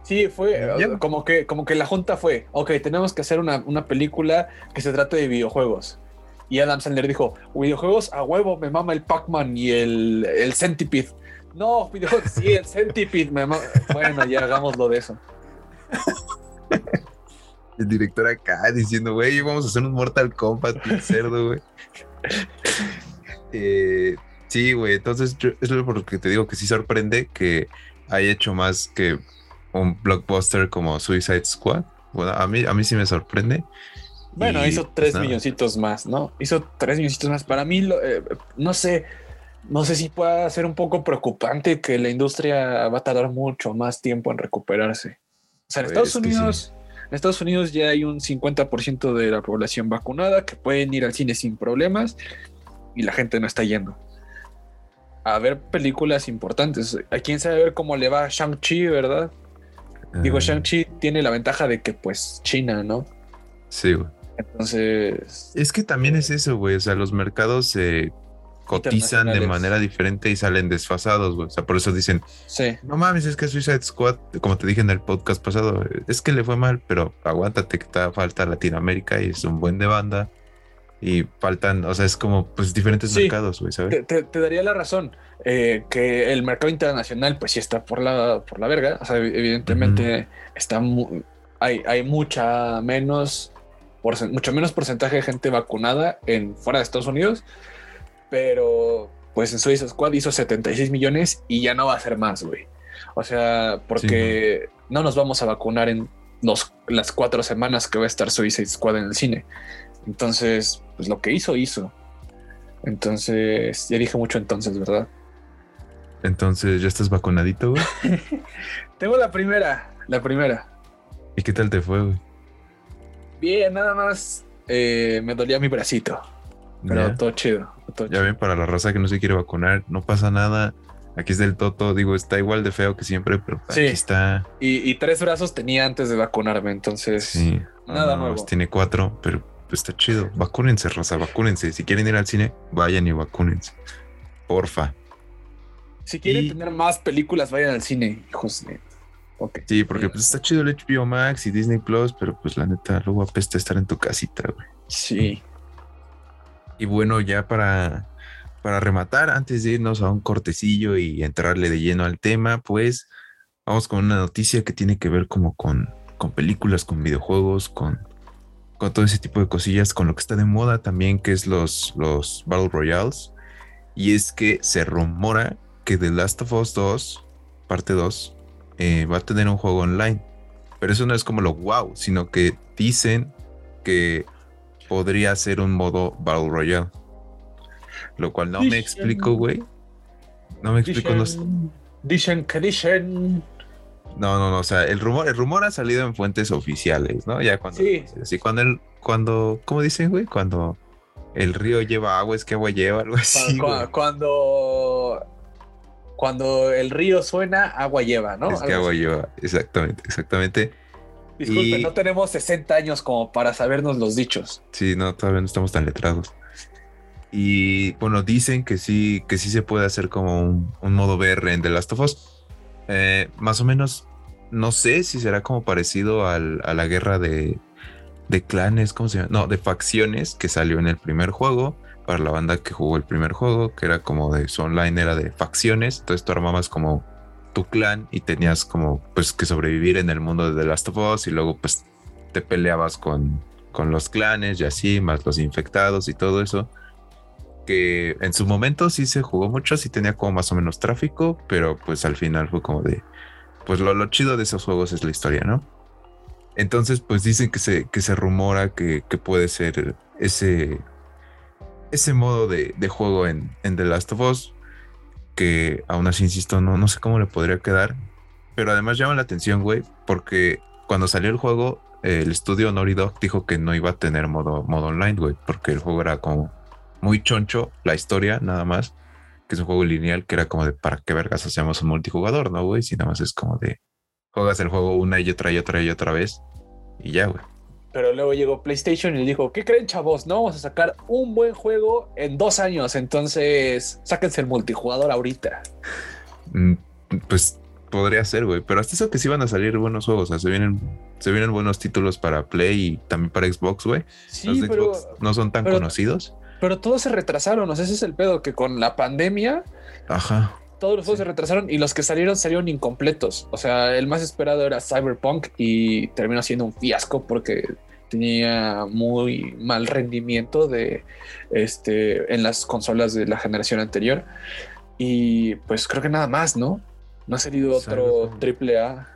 [SPEAKER 2] Sí, fue como que, como que la junta fue, ok, tenemos que hacer una, una película que se trate de videojuegos y Adam Sandler dijo, videojuegos a huevo, me mama el Pac-Man y el, el Centipede. No, videojuegos, (laughs) sí, el Centipede. Me mama. Bueno, ya hagámoslo de eso. (laughs)
[SPEAKER 1] El director acá diciendo, güey, vamos a hacer un Mortal Kombat, (laughs) cerdo, güey. Eh, sí, güey, entonces es lo que te digo que sí sorprende que haya hecho más que un blockbuster como Suicide Squad. Bueno, a mí, a mí sí me sorprende.
[SPEAKER 2] Bueno, hizo pues tres milloncitos más, ¿no? Hizo tres milloncitos más. Para mí, eh, no sé, no sé si pueda ser un poco preocupante que la industria va a tardar mucho más tiempo en recuperarse. O sea, en Estados Unidos, en Estados Unidos ya hay un 50% de la población vacunada que pueden ir al cine sin problemas y la gente no está yendo a ver películas importantes. A quién sabe ver cómo le va a Shang-Chi, ¿verdad? Digo, ah. Shang-Chi tiene la ventaja de que, pues, China, ¿no?
[SPEAKER 1] Sí, güey.
[SPEAKER 2] Entonces.
[SPEAKER 1] Es que también es eso, güey. O sea, los mercados se cotizan de manera diferente y salen desfasados, güey. O sea, por eso dicen,
[SPEAKER 2] sí.
[SPEAKER 1] no mames, es que Suicide Squad, como te dije en el podcast pasado, es que le fue mal, pero aguántate que te falta Latinoamérica y es un buen de banda. y faltan, o sea, es como pues diferentes mercados, güey, ¿sabes?
[SPEAKER 2] Te, daría la razón eh, que el mercado internacional, pues sí está por la, por la verga. O sea, evidentemente está hay, hay mucha menos, mucho menos porcentaje de gente vacunada en fuera de Estados Unidos, pero pues en Suiza Squad hizo 76 millones y ya no va a ser más, güey. O sea, porque no nos vamos a vacunar en los, las cuatro semanas que va a estar Suicide Squad en el cine. Entonces, pues lo que hizo, hizo. Entonces, ya dije mucho entonces, ¿verdad?
[SPEAKER 1] Entonces, ¿ya estás vacunadito, güey? (laughs)
[SPEAKER 2] Tengo la primera, la primera.
[SPEAKER 1] ¿Y qué tal te fue, güey?
[SPEAKER 2] Bien, nada más eh, me dolía mi bracito. Pero todo chido.
[SPEAKER 1] ya ven, para la raza que no se quiere vacunar, no pasa nada. Aquí es del Toto, digo, está igual de feo que siempre, pero aquí está.
[SPEAKER 2] Y, tres brazos tenía antes de vacunarme, entonces sí. nada nuevo. Pues
[SPEAKER 1] tiene cuatro, pero está chido. Vacúnense, Rosa, vacúnense. Si quieren ir al cine, vayan y vacúnense. Porfa.
[SPEAKER 2] Si quieren tener más películas, vayan al cine, hijos
[SPEAKER 1] Sí, porque pues está chido el HBO Max y Disney Plus, pero pues la neta, luego apesta estar en tu casita, güey.
[SPEAKER 2] Sí.
[SPEAKER 1] Y bueno, ya para, para rematar, antes de irnos a un cortecillo y entrarle de lleno al tema, pues vamos con una noticia que tiene que ver como con, con películas, con videojuegos, con con todo ese tipo de cosillas, con lo que está de moda también, que es los, los Battle Royales. Y es que se rumora que The Last of Us 2, parte 2, eh, va a tener un juego online. Pero eso no es como lo wow, sino que dicen que podría ser un modo Battle Royale. Lo cual no me explico, güey. No me explico.
[SPEAKER 2] Dicen que dicen
[SPEAKER 1] no, no, no, o sea, el rumor, el rumor ha salido en fuentes oficiales, ¿no? Ya cuando, sí. así cuando el, cuando, ¿cómo dicen, güey? Cuando el río lleva agua, es que agua lleva, algo así.
[SPEAKER 2] Cuando, cuando, el río suena, agua lleva, ¿no?
[SPEAKER 1] Es que agua lleva, exactamente, exactamente.
[SPEAKER 2] Disculpe, no tenemos 60 años como para sabernos los dichos.
[SPEAKER 1] Sí, no, todavía no estamos tan letrados. Y bueno, dicen que sí, que sí se puede hacer como un, un modo VR en The Last of Us eh, más o menos, no sé si será como parecido a la guerra de, clanes, ¿cómo se llama? No, de facciones que salió en el primer juego para la banda que jugó el primer juego, que era como de su online era de facciones, entonces tú armabas como tu clan y tenías como pues que sobrevivir en el mundo de The Last of Us y luego pues te peleabas con, con los clanes y así, más los infectados y todo eso que en su momento sí se jugó mucho, sí tenía como más o menos tráfico, pero pues al final fue como de, pues lo, chido de esos juegos es la historia, ¿no? Entonces, pues dicen que se, que se rumora que, puede ser ese, ese modo de, juego en, en, The Last of Us, que aún así, insisto, no, no sé cómo le podría quedar, pero además llama la atención, güey, porque cuando salió el juego, el estudio Naughty Dog dijo que no iba a tener modo, modo online, güey, porque el juego era como muy choncho la historia, nada más, que es un juego lineal que era como de para qué vergas hacemos un multijugador, ¿no, güey? Si nada más es como de juegas el juego una y otra y otra y otra vez y ya, güey.
[SPEAKER 2] Pero luego llegó PlayStation y dijo, ¿qué creen, chavos? No vamos a sacar un buen juego en dos años, entonces sáquense el multijugador ahorita.
[SPEAKER 1] Mm, pues podría ser, güey, pero hasta eso que sí van a salir buenos juegos, o sea, se vienen, se vienen buenos títulos para Play y también para Xbox, güey.
[SPEAKER 2] Sí, pero,
[SPEAKER 1] no son tan conocidos.
[SPEAKER 2] Pero todos se retrasaron, o sea, ese es el pedo, que con la pandemia,
[SPEAKER 1] Ajá.
[SPEAKER 2] Todos los juegos se retrasaron y los que salieron salieron incompletos. O sea, el más esperado era Cyberpunk y terminó siendo un fiasco porque tenía muy mal rendimiento de este en las consolas de la generación anterior. Y pues creo que nada más, ¿no? No ha salido otro triple A.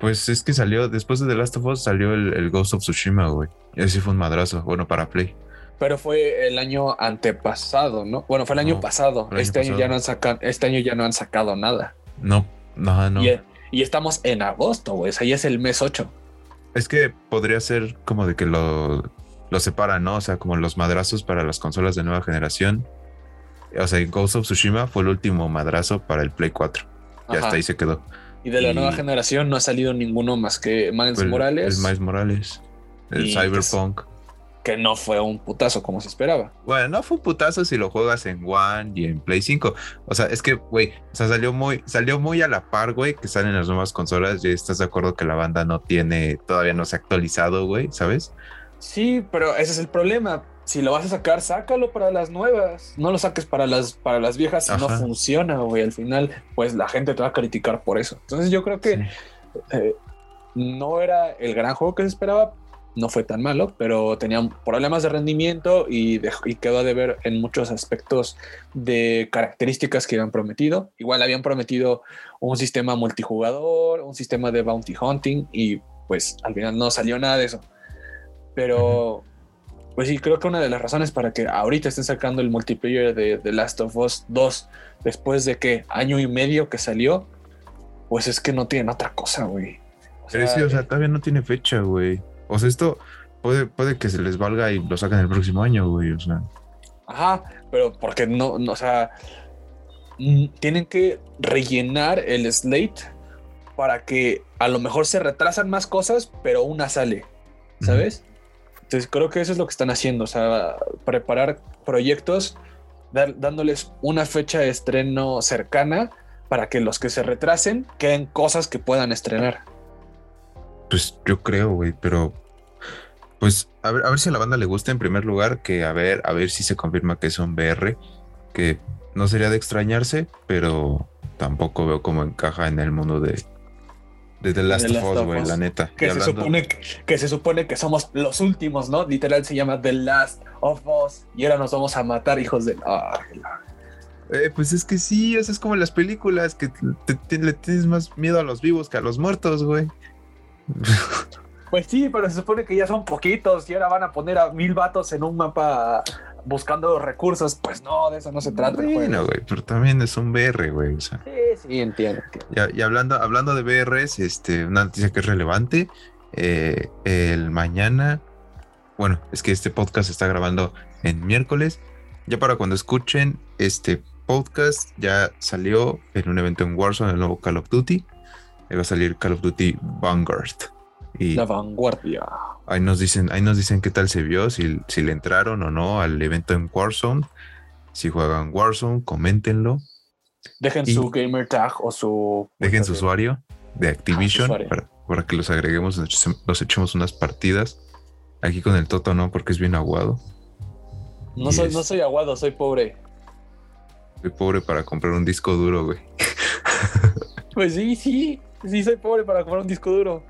[SPEAKER 1] Pues es que salió, después de The Last of Us, salió el, el Ghost of Tsushima, güey. Y ese fue un madrazo, bueno, para Play.
[SPEAKER 2] Pero fue el año antepasado, ¿no? Bueno, fue el año pasado. este año ya no han sacado, este año ya no han sacado nada.
[SPEAKER 1] No, no, no.
[SPEAKER 2] Y, estamos en agosto, güey. O sea, ya es el mes 8.
[SPEAKER 1] Es que podría ser como de que lo, lo separan, ¿no? O sea, como los madrazos para las consolas de nueva generación. O sea, Ghost of Tsushima fue el último madrazo para el Play 4. Ya hasta ahí se quedó.
[SPEAKER 2] Y de la nueva generación no ha salido ninguno más que Miles Morales.
[SPEAKER 1] El Miles Morales. El Cyberpunk
[SPEAKER 2] que no fue un putazo como se esperaba.
[SPEAKER 1] Bueno, no fue un putazo si lo juegas en One y en Play 5. O sea, es que, güey, o sea, salió muy, salió muy a la par, güey, que salen las nuevas consolas. Y estás de acuerdo que la banda no tiene, todavía no se ha actualizado, güey, ¿sabes?
[SPEAKER 2] Sí, pero ese es el problema. si lo vas a sacar, sácalo para las nuevas. No lo saques para las, para las viejas si no funciona, güey. Al final, pues la gente te va a criticar por eso. Entonces yo creo que
[SPEAKER 1] Sí.
[SPEAKER 2] eh, no era el gran juego que se esperaba. No fue tan malo, pero tenían problemas de rendimiento y, dejó- y quedó de ver en muchos aspectos de características que habían prometido. Igual habían prometido un sistema multijugador, un sistema de bounty hunting y pues al final no salió nada de eso. Pero pues sí, creo que una de las razones para que ahorita estén sacando el multiplayer de The Last of Us 2 después de que año y medio que salió, pues es que no tienen otra cosa, güey. O sea,
[SPEAKER 1] sí, o sea, todavía no tiene fecha, güey. O sea, esto puede, puede que se les valga y lo sacan el próximo año, güey. O sea,
[SPEAKER 2] Ajá, pero porque no, no, o sea, mm, tienen que rellenar el slate para que a lo mejor se retrasan más cosas, pero una sale, ¿sabes? Entonces creo que eso es lo que están haciendo, o sea, preparar proyectos, dar- dándoles una fecha de estreno cercana para que los que se retrasen queden cosas que puedan estrenar.
[SPEAKER 1] Pues yo creo, güey, pero pues a ver, a ver si a la banda le gusta en primer lugar, que a ver, a ver si se confirma que es un VR, que no sería de extrañarse, pero tampoco veo cómo encaja en el mundo de, de The Last
[SPEAKER 2] The
[SPEAKER 1] of Us, güey, la neta.
[SPEAKER 2] Que se,
[SPEAKER 1] hablando-
[SPEAKER 2] supone que, que se supone que somos los últimos, ¿no? Literal se llama The Last of Us y ahora nos vamos a matar, hijos de...
[SPEAKER 1] Eh, pues es que sí, eso es como en las películas, que te- te- le tienes más miedo a los vivos que a los muertos, güey. (laughs)
[SPEAKER 2] Pues sí, pero se supone que ya son poquitos y ahora van a poner a mil vatos en un mapa buscando recursos. Pues no, de eso no se trata.
[SPEAKER 1] Bueno, güey, pero también es un VR, güey. O sea,
[SPEAKER 2] Sí, sí, entiendo.
[SPEAKER 1] y hablando, hablando de VRs, este, una noticia que es relevante. eh, el mañana, bueno, es que este podcast se está grabando en miércoles. Ya para cuando escuchen este podcast, ya salió en un evento en Warzone el nuevo Call of Duty. Ahí va a salir Call of Duty Vanguard. Y
[SPEAKER 2] La vanguardia.
[SPEAKER 1] Ahí nos dicen, ahí nos dicen qué tal se vio, si, si le entraron o no al evento en Warzone. Si juegan Warzone, coméntenlo.
[SPEAKER 2] Dejen
[SPEAKER 1] Y-
[SPEAKER 2] su gamer tag o su.
[SPEAKER 1] Dejen su usuario de Activision
[SPEAKER 2] usuario.
[SPEAKER 1] para, para que los agreguemos, nos eche- nos echemos unas partidas. Aquí con el Toto no, porque es bien aguado.
[SPEAKER 2] No
[SPEAKER 1] Y
[SPEAKER 2] soy,
[SPEAKER 1] es-
[SPEAKER 2] no soy aguado, soy pobre.
[SPEAKER 1] Soy pobre para comprar un disco duro, güey.
[SPEAKER 2] Pues sí, sí. Sí, soy pobre para comprar un disco duro.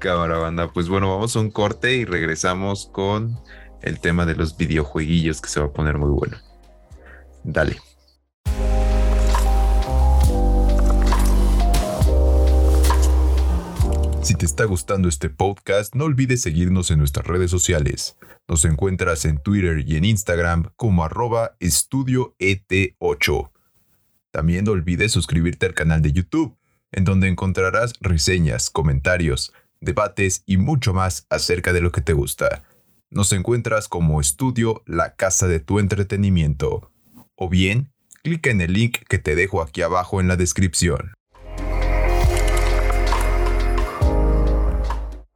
[SPEAKER 1] Cámara banda. Pues bueno, vamos a un corte y regresamos con el tema de los videojueguillos que se va a poner muy bueno. Dale. Si te está gustando este podcast, no olvides seguirnos en nuestras redes sociales. Nos encuentras en Twitter y en Instagram como arroba estudio ET8. También no olvides suscribirte al canal de YouTube, en donde encontrarás reseñas, comentarios, debates y mucho más acerca de lo que te gusta. Nos encuentras como Estudio La Casa de tu Entretenimiento. O bien, clica en el link que te dejo aquí abajo en la descripción.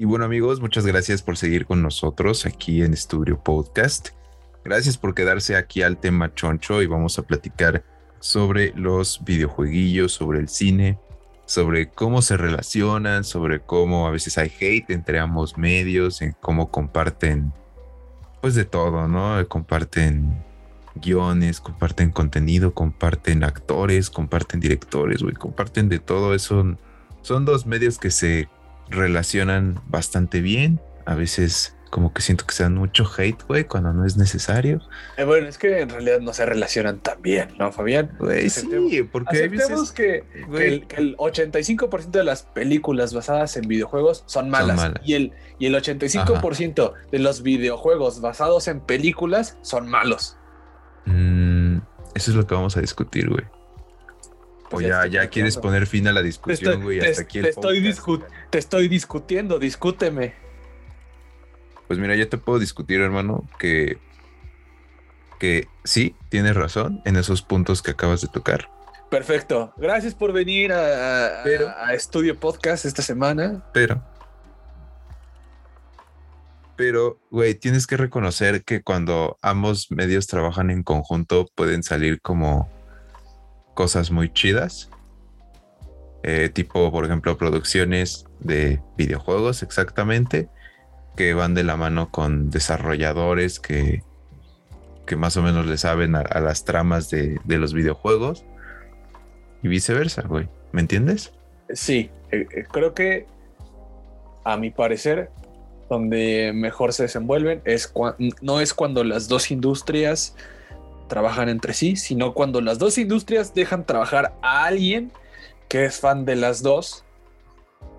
[SPEAKER 1] Y bueno amigos, muchas gracias por seguir con nosotros aquí en Estudio Podcast. Gracias por quedarse aquí al tema choncho y vamos a platicar sobre los videojueguillos, sobre el cine, sobre cómo se relacionan, sobre cómo a veces hay hate entre ambos medios, en cómo comparten, pues de todo, ¿no? Comparten guiones, comparten contenido, comparten actores, comparten directores, güey, comparten de todo eso. Son dos medios que se relacionan bastante bien. A veces como que siento que se dan mucho hate, güey, cuando no es necesario.
[SPEAKER 2] Eh, bueno, es que en realidad no se relacionan tan bien, ¿no, Fabián?
[SPEAKER 1] Güey, sí, porque
[SPEAKER 2] Aceptemos que, el, que el 85% de las películas basadas en videojuegos son malas.
[SPEAKER 1] malas.
[SPEAKER 2] Y, el, y el 85% de los videojuegos basados en películas son malos.
[SPEAKER 1] Mm, eso es lo que vamos a discutir, güey. O
[SPEAKER 2] Pues ya
[SPEAKER 1] ya, ya quieres poner fin a la discusión, güey.
[SPEAKER 2] te-
[SPEAKER 1] Hasta aquí el podcast.
[SPEAKER 2] te estoy discutiendo, discúteme.
[SPEAKER 1] Pues mira, yo te puedo discutir, hermano, que, que sí, tienes razón en esos puntos que acabas de tocar.
[SPEAKER 2] Perfecto. Gracias por venir a, a-
[SPEAKER 1] Pero-
[SPEAKER 2] a Estudio Podcast esta semana.
[SPEAKER 1] Pero, pero, güey, tienes que reconocer que cuando ambos medios trabajan en conjunto pueden salir como cosas muy chidas. Eh, tipo, por ejemplo, producciones de videojuegos, exactamente. Que van de la mano con desarrolladores que, que más o menos le saben a, las tramas de, los videojuegos y viceversa, güey. ¿Me entiendes?
[SPEAKER 2] Sí, eh, eh, creo que a mi parecer, donde mejor se desenvuelven es no es cuando las dos industrias trabajan entre sí, sino cuando las dos industrias dejan trabajar a alguien que es fan de las dos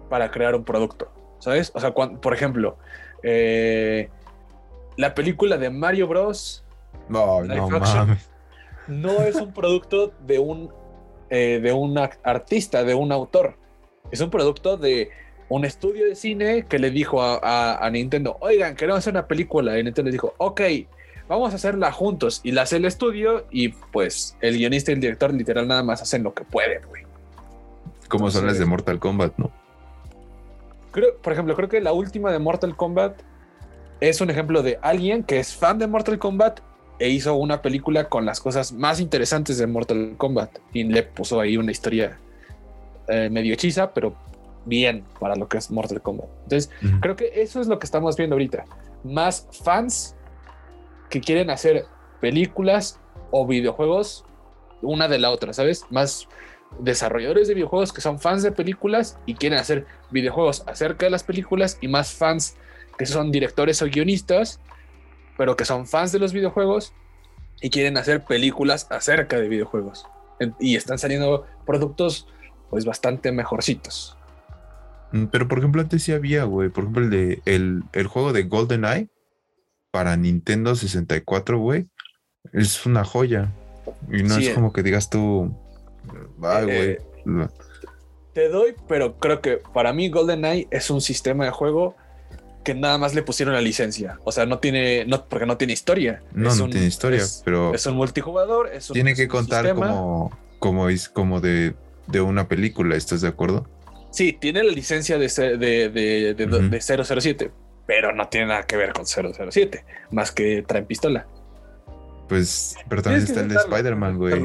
[SPEAKER 2] para crear un producto, ¿sabes? O sea, por ejemplo, eh, la película de Mario Bros.
[SPEAKER 1] No, no mames.
[SPEAKER 2] No es un producto de un, eh, de un artista, de un autor. Es un producto de un estudio de cine que le dijo a, Nintendo, oigan, queremos hacer una película. Y Nintendo dijo, ok, vamos a hacerla juntos. Y la hace el estudio y pues el guionista y el director literal nada más hacen lo que pueden, güey.
[SPEAKER 1] Como son las de Mortal Kombat, ¿no?
[SPEAKER 2] Creo, por ejemplo, creo que la última de Mortal Kombat es un ejemplo de alguien que es fan de Mortal Kombat e hizo una película con las cosas más interesantes de Mortal Kombat y le puso ahí una historia eh, medio hechiza, pero bien para lo que es Mortal Kombat. Entonces, creo que eso es lo que estamos viendo ahorita. Más fans que quieren hacer películas o videojuegos una de la otra, ¿sabes? Más desarrolladores de videojuegos que son fans de películas y quieren hacer videojuegos acerca de las películas y más fans que son directores o guionistas, pero que son fans de los videojuegos y quieren hacer películas acerca de videojuegos. Y están saliendo productos pues bastante mejorcitos.
[SPEAKER 1] Mm, pero por ejemplo, antes sí había, güey. Por ejemplo, el, de, el, el juego de GoldenEye para Nintendo 64, güey. Es una joya. Y no es eh. como que digas tú, eh,
[SPEAKER 2] te doy, pero creo que para mí GoldenEye es un sistema de juego que nada más le pusieron la licencia. O sea, no tiene, no, porque no tiene historia.
[SPEAKER 1] No, no tiene historia, pero.
[SPEAKER 2] Es un multijugador. Es
[SPEAKER 1] tiene que contar como, como, es, como de, de una película, ¿estás de acuerdo?
[SPEAKER 2] Sí, tiene la licencia de, de, de, de 007, pero no tiene nada que ver con 007, más que traen pistola.
[SPEAKER 1] Pues, pero también está el de Spider-Man, güey.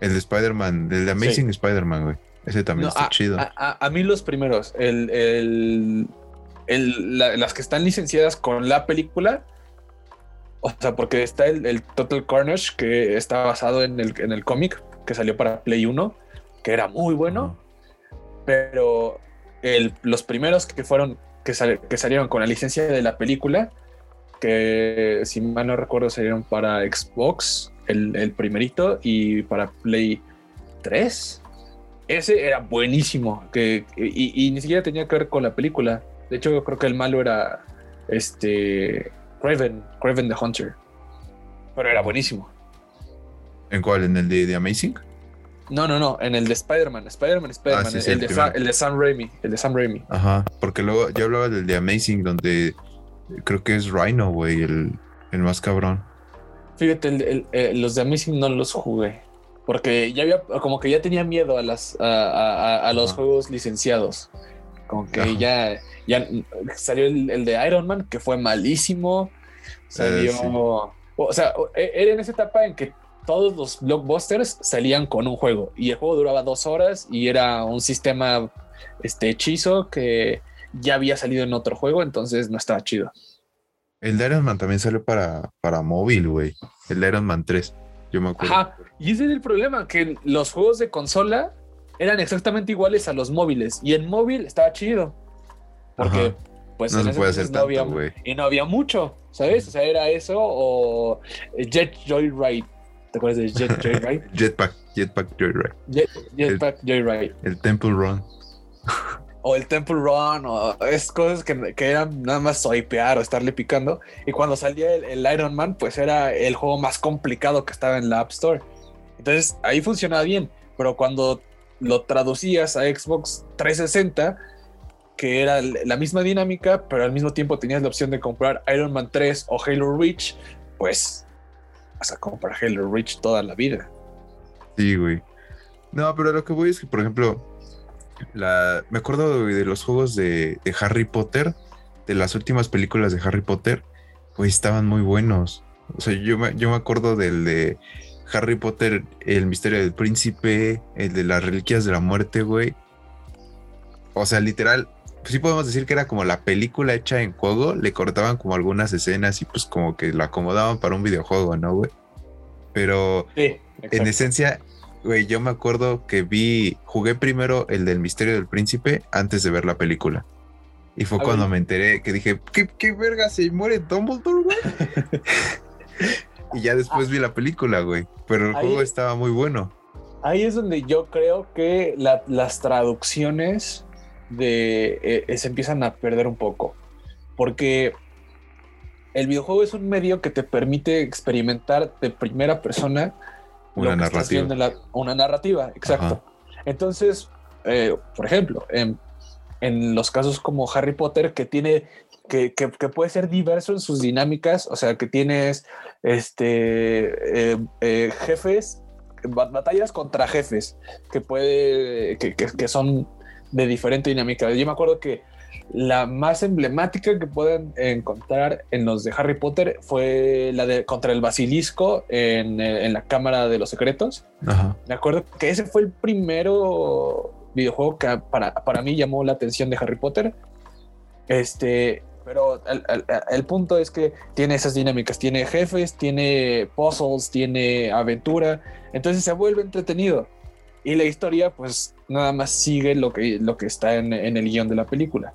[SPEAKER 1] El de Spider-Man, el de Amazing Spider-Man, güey. Ese también está chido.
[SPEAKER 2] A, mí los primeros, el, el, el las que están licenciadas con la película, o sea, porque está el, Total Carnage, que está basado en el, en el cómic que salió para Play 1, que era muy bueno, pero el, los primeros que fueron, que, que salieron con la licencia de la película, que si mal no recuerdo salieron para Xbox, el, primerito, y para Play 3. Ese era buenísimo, que, y, ni siquiera tenía que ver con la película. De hecho, yo creo que el malo era este Craven, Craven the Hunter. Pero era buenísimo.
[SPEAKER 1] ¿En cuál? ¿En el de, Amazing?
[SPEAKER 2] No, no, no, en el de Spider-Man, Spider-Man, Spider-Man, ah, el, de el, de Sam Raimi, el de Sam Raimi.
[SPEAKER 1] Ajá, porque luego yo hablaba del de Amazing, donde creo que es Rhino, güey, el, el más cabrón.
[SPEAKER 2] Fíjate, eh, los de Amazing no los jugué. Porque ya había, como que ya tenía miedo a las a, los juegos licenciados. Como que ya, ya salió el, de Iron Man, que fue malísimo. Salió. Eh, o sea, e, era en esa etapa en que todos los blockbusters salían con un juego. Y el juego duraba dos horas y era un sistema este hechizo que ya había salido en otro juego, entonces no estaba chido.
[SPEAKER 1] El de Iron Man también salió para, para móvil, güey. El de Iron Man 3. Yo me acuerdo. Ajá.
[SPEAKER 2] Y ese es el problema, que los juegos de consola eran exactamente iguales a los móviles. Y en móvil estaba chido. Porque, pues,
[SPEAKER 1] no se puede hacer tanto, había,
[SPEAKER 2] Y no había mucho, ¿sabes? O sea, era eso o Jet Joyride. ¿Te acuerdas de Jet (laughs) Joyride?
[SPEAKER 1] Jetpack, Jetpack Joyride.
[SPEAKER 2] Jetpack Joyride.
[SPEAKER 1] El Temple Run (laughs)
[SPEAKER 2] o el Temple Run, o es cosas que, que eran nada más swipear o estarle picando. Y cuando salía el, Iron Man, pues era el juego más complicado que estaba en la App Store. Entonces ahí funcionaba bien, pero cuando lo traducías a Xbox 360, que era la misma dinámica, pero al mismo tiempo tenías la opción de comprar Iron Man 3 o Halo Reach, pues vas a comprar Halo Reach toda la vida.
[SPEAKER 1] Sí, güey. No, pero lo que voy es que, por ejemplo, la, me acuerdo de, los juegos de, Harry Potter, de las últimas películas de Harry Potter, pues estaban muy buenos. O sea, yo me, yo me acuerdo del de Harry Potter, el misterio del príncipe, el de las reliquias de la muerte, güey. O sea, literal, sí podemos decir que era como la película hecha en juego, le cortaban como algunas escenas y pues como que la acomodaban para un videojuego, ¿no, güey? Pero en esencia, güey, yo me acuerdo que vi, jugué primero el del Misterio del Príncipe antes de ver la película. Y fue cuando me enteré que dije, ¿qué, qué verga se muere Dumbledore, güey? (laughs) y ya después vi la película, güey. Pero el juego estaba muy bueno.
[SPEAKER 2] Ahí es donde yo creo que las traducciones de, eh, se empiezan a perder un poco. Porque el videojuego es un medio que te permite experimentar de primera persona
[SPEAKER 1] una narrativa.
[SPEAKER 2] una narrativa, exacto. Entonces, eh, por ejemplo, en, los casos como Harry Potter, que tiene que, puede ser diverso en sus dinámicas, o sea, que tienes este eh, jefes, batallas contra jefes, que puede, que, son de diferente dinámica. Yo me acuerdo que la más emblemática que pueden encontrar en los de Harry Potter fue la de contra el basilisco en, eh, la Cámara de los Secretos. Me acuerdo que ese fue el primero videojuego que para, para mí llamó la atención de Harry Potter. Este, pero el, el, punto es que tiene esas dinámicas, tiene jefes, tiene puzzles, tiene aventura, entonces se vuelve entretenido. Y la historia, pues nada más sigue lo que, lo que está en, el guion de la película.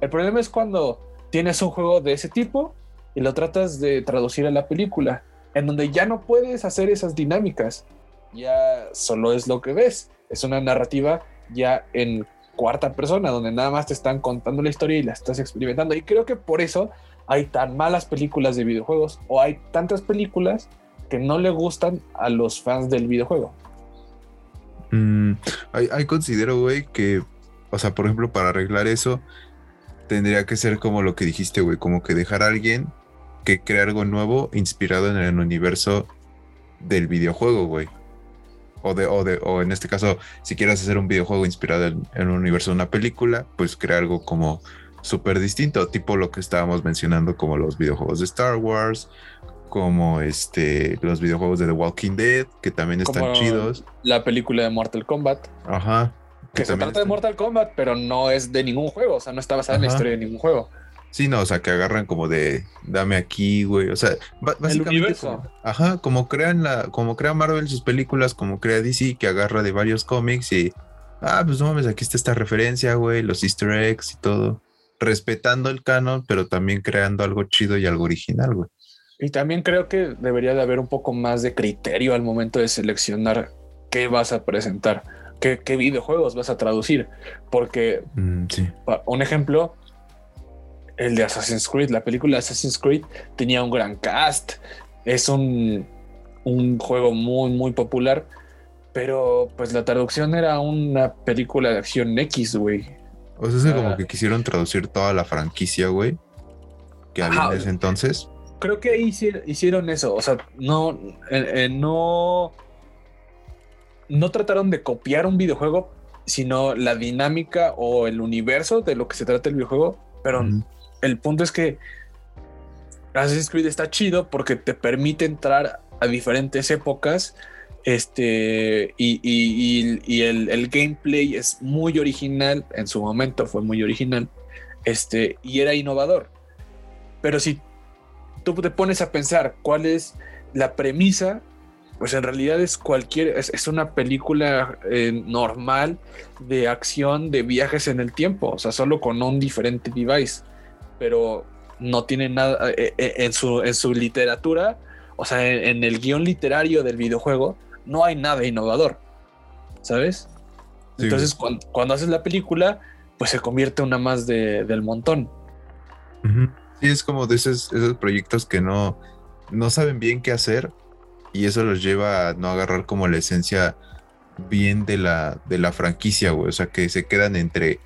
[SPEAKER 2] El problema es cuando tienes un juego de ese tipo y lo tratas de traducir a la película, en donde ya no puedes hacer esas dinámicas. Ya solo es lo que ves. Es una narrativa ya en cuarta persona, donde nada más te están contando la historia y la estás experimentando. Y creo que por eso hay tan malas películas de videojuegos o hay tantas películas que no le gustan a los fans del videojuego.
[SPEAKER 1] Mm, considero, güey, que, o sea, por ejemplo, para arreglar eso, tendría que ser como lo que dijiste, güey, como que dejar a alguien que crea algo nuevo inspirado en el universo del videojuego, güey. O, de, o, de, o en este caso, si quieres hacer un videojuego inspirado en, en un universo de una película, pues crea algo como súper distinto, tipo lo que estábamos mencionando como los videojuegos de Star Wars, como este los videojuegos de The Walking Dead, que también están chidos.
[SPEAKER 2] La película de Mortal Kombat.
[SPEAKER 1] Ajá.
[SPEAKER 2] Que, se trata de Mortal Kombat, pero no es de ningún juego, o sea, no está basada en la historia de ningún juego.
[SPEAKER 1] Sí, no, o sea, que agarran como de dame aquí, güey. O sea, básicamente. ajá, como crean la, como crea Marvel sus películas, como crea DC, que agarra de varios cómics y ah, pues no mames, aquí está esta referencia, güey, los Easter eggs y todo. Respetando el canon, pero también creando algo chido y algo original, güey.
[SPEAKER 2] Y también creo que debería de haber un poco más de criterio al momento de seleccionar qué vas a presentar, qué, videojuegos vas a traducir. Porque, mm, un ejemplo, el de Assassin's Creed, la película Assassin's Creed tenía un gran cast, es un, un juego muy, muy popular, pero pues la traducción era una película de acción X, güey.
[SPEAKER 1] O sea, es como que quisieron traducir toda la franquicia, güey, que había en ese entonces
[SPEAKER 2] creo que hicieron eso. O sea, no, eh, eh, no, no trataron de copiar un videojuego, sino la dinámica o el universo de lo que se trata el videojuego. Pero el punto es que Assassin's Creed está chido porque te permite entrar a diferentes épocas. Este y, el, el, gameplay es muy original. En su momento fue muy original. Este y era innovador. Pero si tú te pones a pensar cuál es la premisa, pues en realidad es cualquier, es, una película eh, normal de acción de viajes en el tiempo, o sea, solo con un diferente device, pero no tiene nada eh, eh, en, su, en su literatura, o sea, en, el guion literario del videojuego, no hay nada innovador, ¿sabes? Entonces, cuando, haces la película, pues se convierte una más del montón.
[SPEAKER 1] Sí, es como de esos, esos proyectos que no, no saben bien qué hacer y eso los lleva a no agarrar como la esencia bien de la, de la franquicia, güey. O sea, que se quedan entre.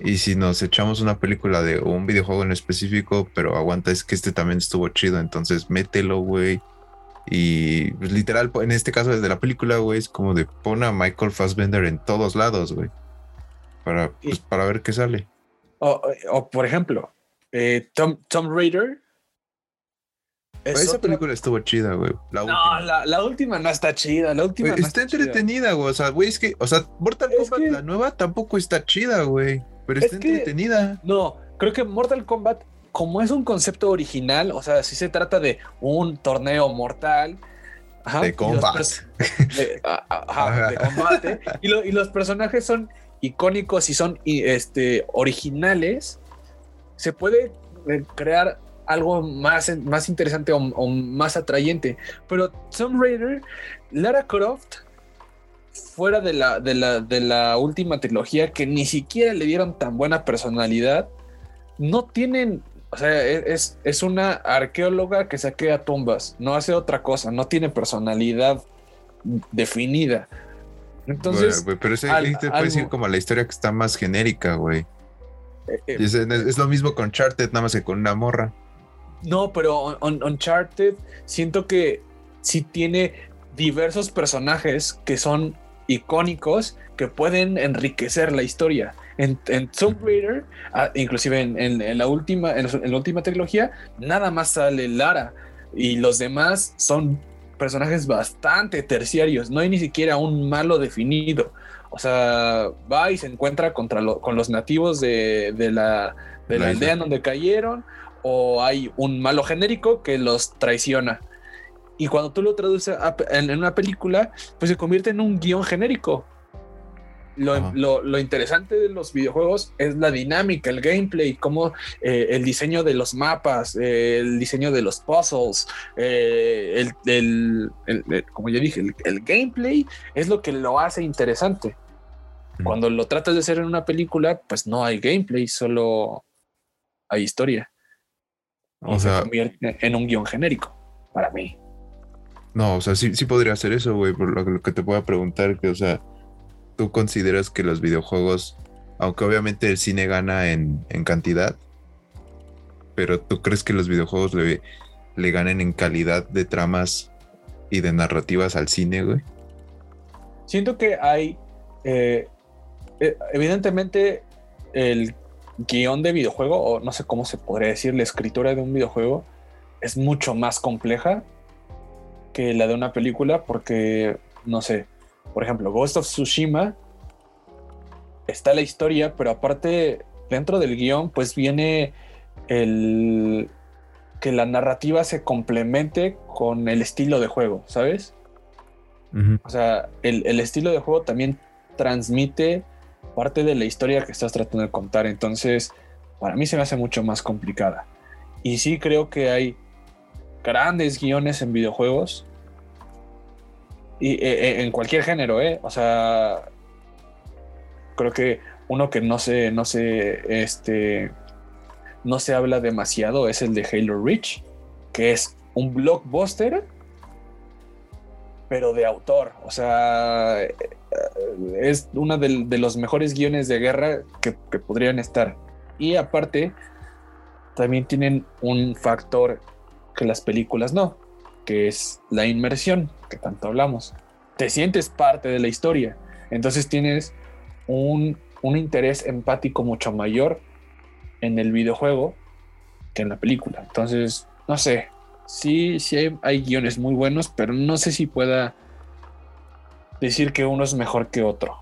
[SPEAKER 1] Y si nos echamos una película de un videojuego en específico, pero aguanta, es que este también estuvo chido, entonces mételo, güey. Y pues, literal, en este caso, desde la película, güey, es como de pon a Michael Fassbender en todos lados, güey. Para, pues, para ver qué sale.
[SPEAKER 2] o, por ejemplo, eh, Tom, Tom Raider.
[SPEAKER 1] Esa película estuvo chida, güey.
[SPEAKER 2] La no, última. La, última no está chida. La última
[SPEAKER 1] está, entretenida, güey. O sea, güey, es que, o sea, Mortal Kombat, la nueva, tampoco está chida, güey. Pero está entretenida.
[SPEAKER 2] No, creo que Mortal Kombat, como es un concepto original, o sea, si se trata de un torneo mortal.
[SPEAKER 1] de combate.
[SPEAKER 2] De, combate. Y, y, los personajes son icónicos y son este, originales. Se puede eh, crear algo más, más interesante o, más atrayente. Pero Tomb Raider, Lara Croft, fuera de la, de, la, de la última trilogía, que ni siquiera le dieron tan buena personalidad, no tienen, o sea, e, es, es una arqueóloga que saquea tumbas, no hace otra cosa, no tiene personalidad definida. Entonces,
[SPEAKER 1] pero ese te puede decir como la historia que está más genérica, güey. Eh, eh, es, es, lo mismo con Charted, nada más que con una morra.
[SPEAKER 2] No, pero Uncharted siento que sí tiene diversos personajes que son icónicos que pueden enriquecer la historia. En, en Tomb Raider, ah, inclusive en, la última, en, la última trilogía, nada más sale Lara y los demás son personajes bastante terciarios. No hay ni siquiera un malo definido. O sea, va y se encuentra contra con los nativos de, la, de la aldea donde cayeron o hay un malo genérico que los traiciona. Y cuando tú lo traduces en, una película, pues se convierte en un guion genérico. Lo, interesante de los videojuegos es la dinámica, el gameplay, como eh, el diseño de los mapas, eh, el diseño de los puzzles, eh, el, como ya dije, el, gameplay es lo que lo hace interesante. Cuando lo tratas de hacer en una película, pues no hay gameplay, solo hay historia. O sea, se convierte en un guion genérico para mí.
[SPEAKER 1] No, o sea, sí, sí podría hacer eso, güey, por lo, que te puedo preguntar, que, o sea, tú consideras que los videojuegos, aunque obviamente el cine gana en, cantidad, pero tú crees que los videojuegos le, le ganen en calidad de tramas y de narrativas al cine, güey?
[SPEAKER 2] Siento que hay, eh, eh, evidentemente, el guion de videojuego, o no sé cómo se podría decir, la escritura de un videojuego es mucho más compleja que la de una película porque, no sé, por ejemplo, Ghost of Tsushima está la historia, pero aparte dentro del guion pues viene el que la narrativa se complemente con el estilo de juego, ¿sabes? O sea, el, el estilo de juego también transmite parte de la historia que estás tratando de contar. Entonces, para mí se me hace mucho más complicada. Y sí creo que hay grandes guiones en videojuegos. Y eh, eh, en cualquier género, ¿eh? O sea, creo que uno que no se, no se, este, no se habla demasiado es el de Halo Reach, que es un blockbuster pero de autor. O sea, es uno de, los mejores guiones de guerra que, podrían estar. Y aparte, también tienen un factor que las películas no, que es la inmersión, que tanto hablamos. Te sientes parte de la historia. Entonces tienes un, un interés empático mucho mayor en el videojuego que en la película. Entonces, no sé, sí, sí hay, guiones muy buenos, pero no sé si pueda decir que uno es mejor que otro.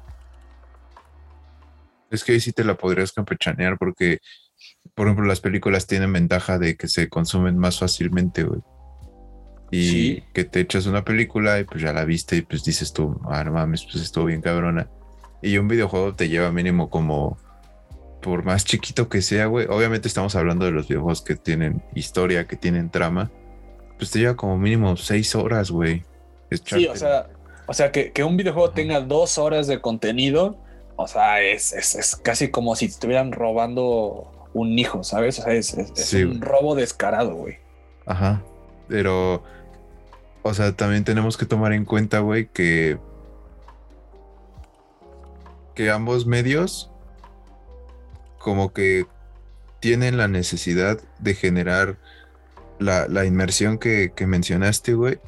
[SPEAKER 1] Es que ahí sí te la podrías campechanear porque, por ejemplo, las películas tienen ventaja de que se consumen más fácilmente, güey. Y que te echas una película y pues ya la viste y pues dices tú, ah, no mames, pues estuvo bien cabrona. Y un videojuego te lleva mínimo como, por más chiquito que sea, güey. Obviamente estamos hablando de los videojuegos que tienen historia, que tienen trama pues te lleva como mínimo seis horas, güey.
[SPEAKER 2] Sí, o sea, o sea que, un videojuego tenga dos horas de contenido, o sea, es, casi como si estuvieran robando un hijo, ¿sabes? O sea, es, un robo descarado, güey.
[SPEAKER 1] Ajá. Pero, o sea, también tenemos que tomar en cuenta, güey, que. que ambos medios como que tienen la necesidad de generar la, inmersión que, mencionaste, güey.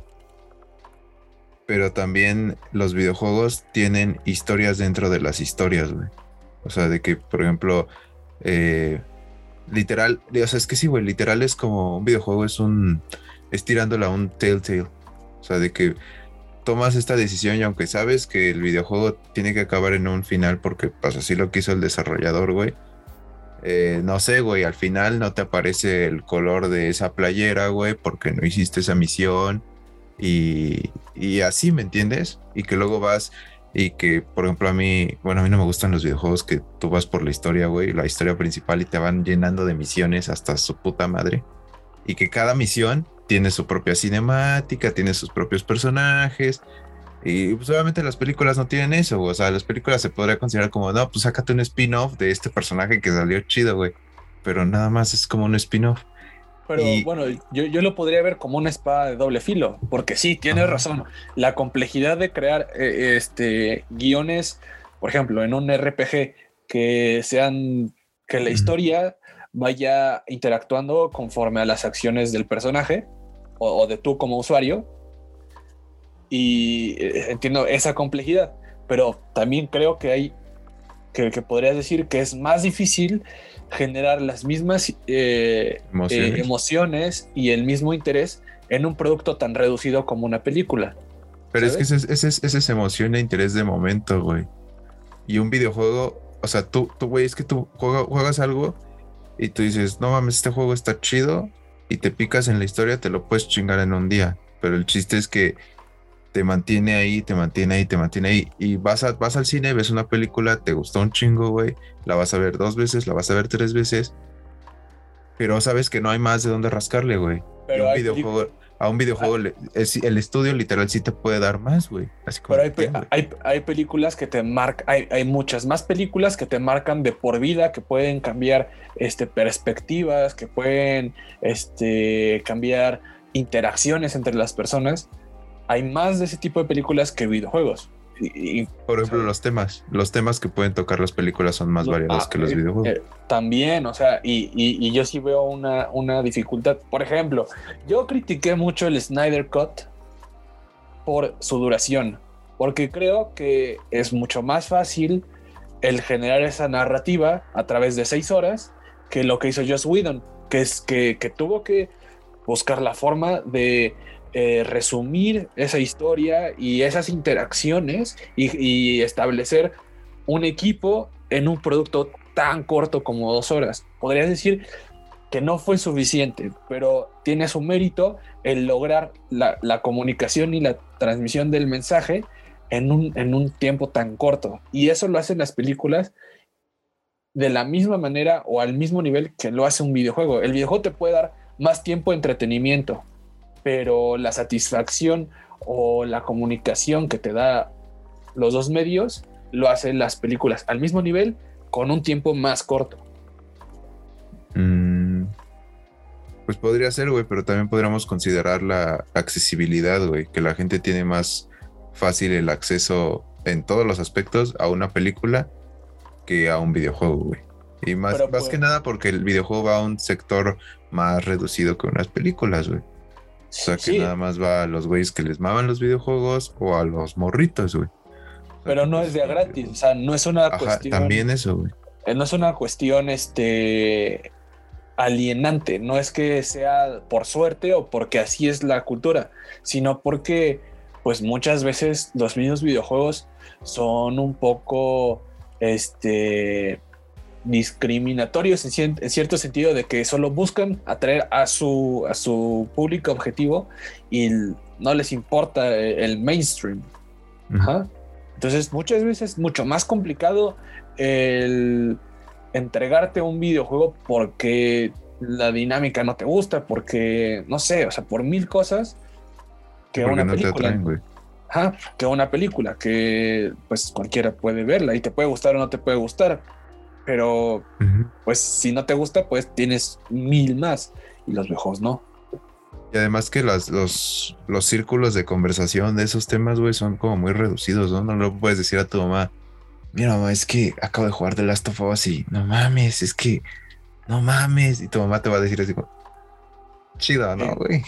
[SPEAKER 1] Pero también los videojuegos tienen historias dentro de las historias, güey. O sea, de que, por ejemplo, eh, literal, o sea, es que sí, güey, literal es como un videojuego, es un, es tirándola un telltale. O sea, de que tomas esta decisión y aunque sabes que el videojuego tiene que acabar en un final porque pues así lo quiso el desarrollador, güey, eh, no sé, güey, al final no te aparece el color de esa playera, güey, porque no hiciste esa misión y, y así, ¿me entiendes? Y que luego vas y que, por ejemplo, a mí, bueno, a mí no me gustan los videojuegos que tú vas por la historia, güey, la historia principal y te van llenando de misiones hasta su puta madre. Y que cada misión tiene su propia cinemática, tiene sus propios personajes. Y pues obviamente las películas no tienen eso, o sea, las películas se podría considerar como, no, pues sácate un spin-off de este personaje que salió chido, güey. Pero nada más es como un spin-off.
[SPEAKER 2] Pero bueno, yo, yo, lo podría ver como una espada de doble filo, porque sí, tienes razón. La complejidad de crear eh, este, guiones, por ejemplo, en un RPG, que sean, que la historia vaya interactuando conforme a las acciones del personaje o, de tú como usuario. Y eh, entiendo esa complejidad, pero también creo que hay, que, que podrías decir que es más difícil generar las mismas eh, eh, emociones. y el mismo interés en un producto tan reducido como una película.
[SPEAKER 1] Pero es que ese, ese, ese es emoción e interés de momento, güey. Y un videojuego, o sea, tú, tú güey, es que tú juegas algo y tú dices, no mames, este juego está chido y te picas en la historia, te lo puedes chingar en un día. Pero el chiste es que te mantiene ahí, te mantiene ahí, te mantiene ahí. Y vas, a, vas al cine, ves una película, te gustó un chingo, güey. La vas a ver dos veces, la vas a ver tres veces. Pero sabes que no hay más de dónde rascarle, güey. Pero videojuego, a un videojuego el estudio literal sí te puede dar más, güey.
[SPEAKER 2] Pero hay, hay, películas que te marcan, hay, hay, muchas más películas que te marcan de por vida, que pueden cambiar este, perspectivas, que pueden este, cambiar interacciones entre las personas hay más de ese tipo de películas que videojuegos. Y,
[SPEAKER 1] Por ejemplo, los temas, los temas que pueden tocar las películas son más variados ah, que los eh, videojuegos. Eh,
[SPEAKER 2] también, o sea, y, yo sí veo una, una dificultad. Por ejemplo, yo critiqué mucho el Snyder Cut por su duración, porque creo que es mucho más fácil el generar esa narrativa a través de seis horas que lo que hizo Joss Whedon, que es que, que tuvo que buscar la forma de eh, resumir esa historia y esas interacciones y, establecer un equipo en un producto tan corto como dos horas. Podrías decir que no fue suficiente, pero tiene su mérito el lograr la, comunicación y la transmisión del mensaje en un, en un tiempo tan corto. Y eso lo hacen las películas de la misma manera o al mismo nivel que lo hace un videojuego. El videojuego te puede dar más tiempo de entretenimiento, pero la satisfacción o la comunicación que te da los dos medios lo hacen las películas al mismo nivel con un tiempo más corto.
[SPEAKER 1] Mm, pues podría ser, güey, pero también podríamos considerar la accesibilidad, güey, que la gente tiene más fácil el acceso en todos los aspectos a una película que a un videojuego, güey. Y más, más que pues nada porque el videojuego va a un sector más reducido que unas películas, güey. O sea, que nada más va a los güeyes que les maman los videojuegos o a los morritos, güey.
[SPEAKER 2] Pero no es de gratis, o sea, no es una cuestión.
[SPEAKER 1] También eso, güey.
[SPEAKER 2] Eh, no es una cuestión, este, alienante. No es que sea por suerte o porque así es la cultura, sino porque, pues muchas veces los mismos videojuegos son un poco, este, discriminatorios en, cierto sentido de que solo buscan atraer a su, a su público objetivo y no les importa el mainstream. Entonces muchas veces es mucho más complicado el entregarte un videojuego porque la dinámica no te gusta, porque no sé, o sea, por mil cosas que una película. que una película que pues cualquiera puede verla y te puede gustar o no te puede gustar, pero, pues, si no te gusta, pues tienes mil más y los viejos no.
[SPEAKER 1] Y además que las, los, los círculos de conversación de esos temas, güey, son como muy reducidos, ¿no? No lo puedes decir a tu mamá. Mira, mamá, es que acabo de jugar The Last of Us y no mames, es que no mames. Y tu mamá te va a decir así como, chido, ¿no, güey?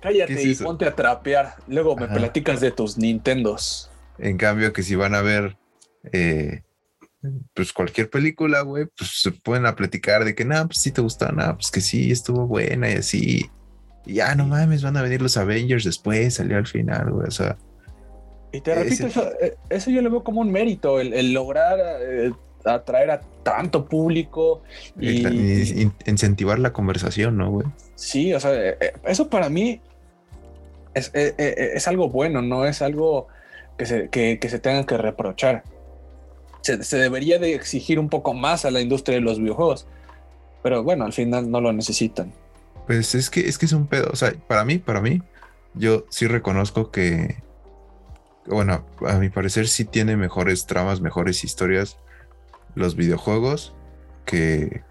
[SPEAKER 2] Cállate y ponte a trapear. Luego me platicas de tus Nintendos.
[SPEAKER 1] En cambio, que si van a ver eh, pues cualquier película, güey, pues se pueden a platicar de que, nada, pues sí te gustó, nada, pues que sí, estuvo buena y así. Y ya, no mames, van a venir los Avengers después, salió al final, güey, o sea.
[SPEAKER 2] Y te repito, eso, eh, eso, yo lo veo como un mérito, el, lograr eh, atraer a tanto público y,
[SPEAKER 1] incentivar la conversación, ¿no, güey?
[SPEAKER 2] Sí, o sea, eh, eso para mí es, es, algo bueno, no es algo que se, que, se tengan que reprochar. Se, se, debería de exigir un poco más a la industria de los videojuegos, pero bueno, al final no lo necesitan.
[SPEAKER 1] Pues es que es que es un pedo, o sea, para mí, para mí, yo sí reconozco que, bueno, a mi parecer sí tiene mejores tramas, mejores historias los videojuegos que,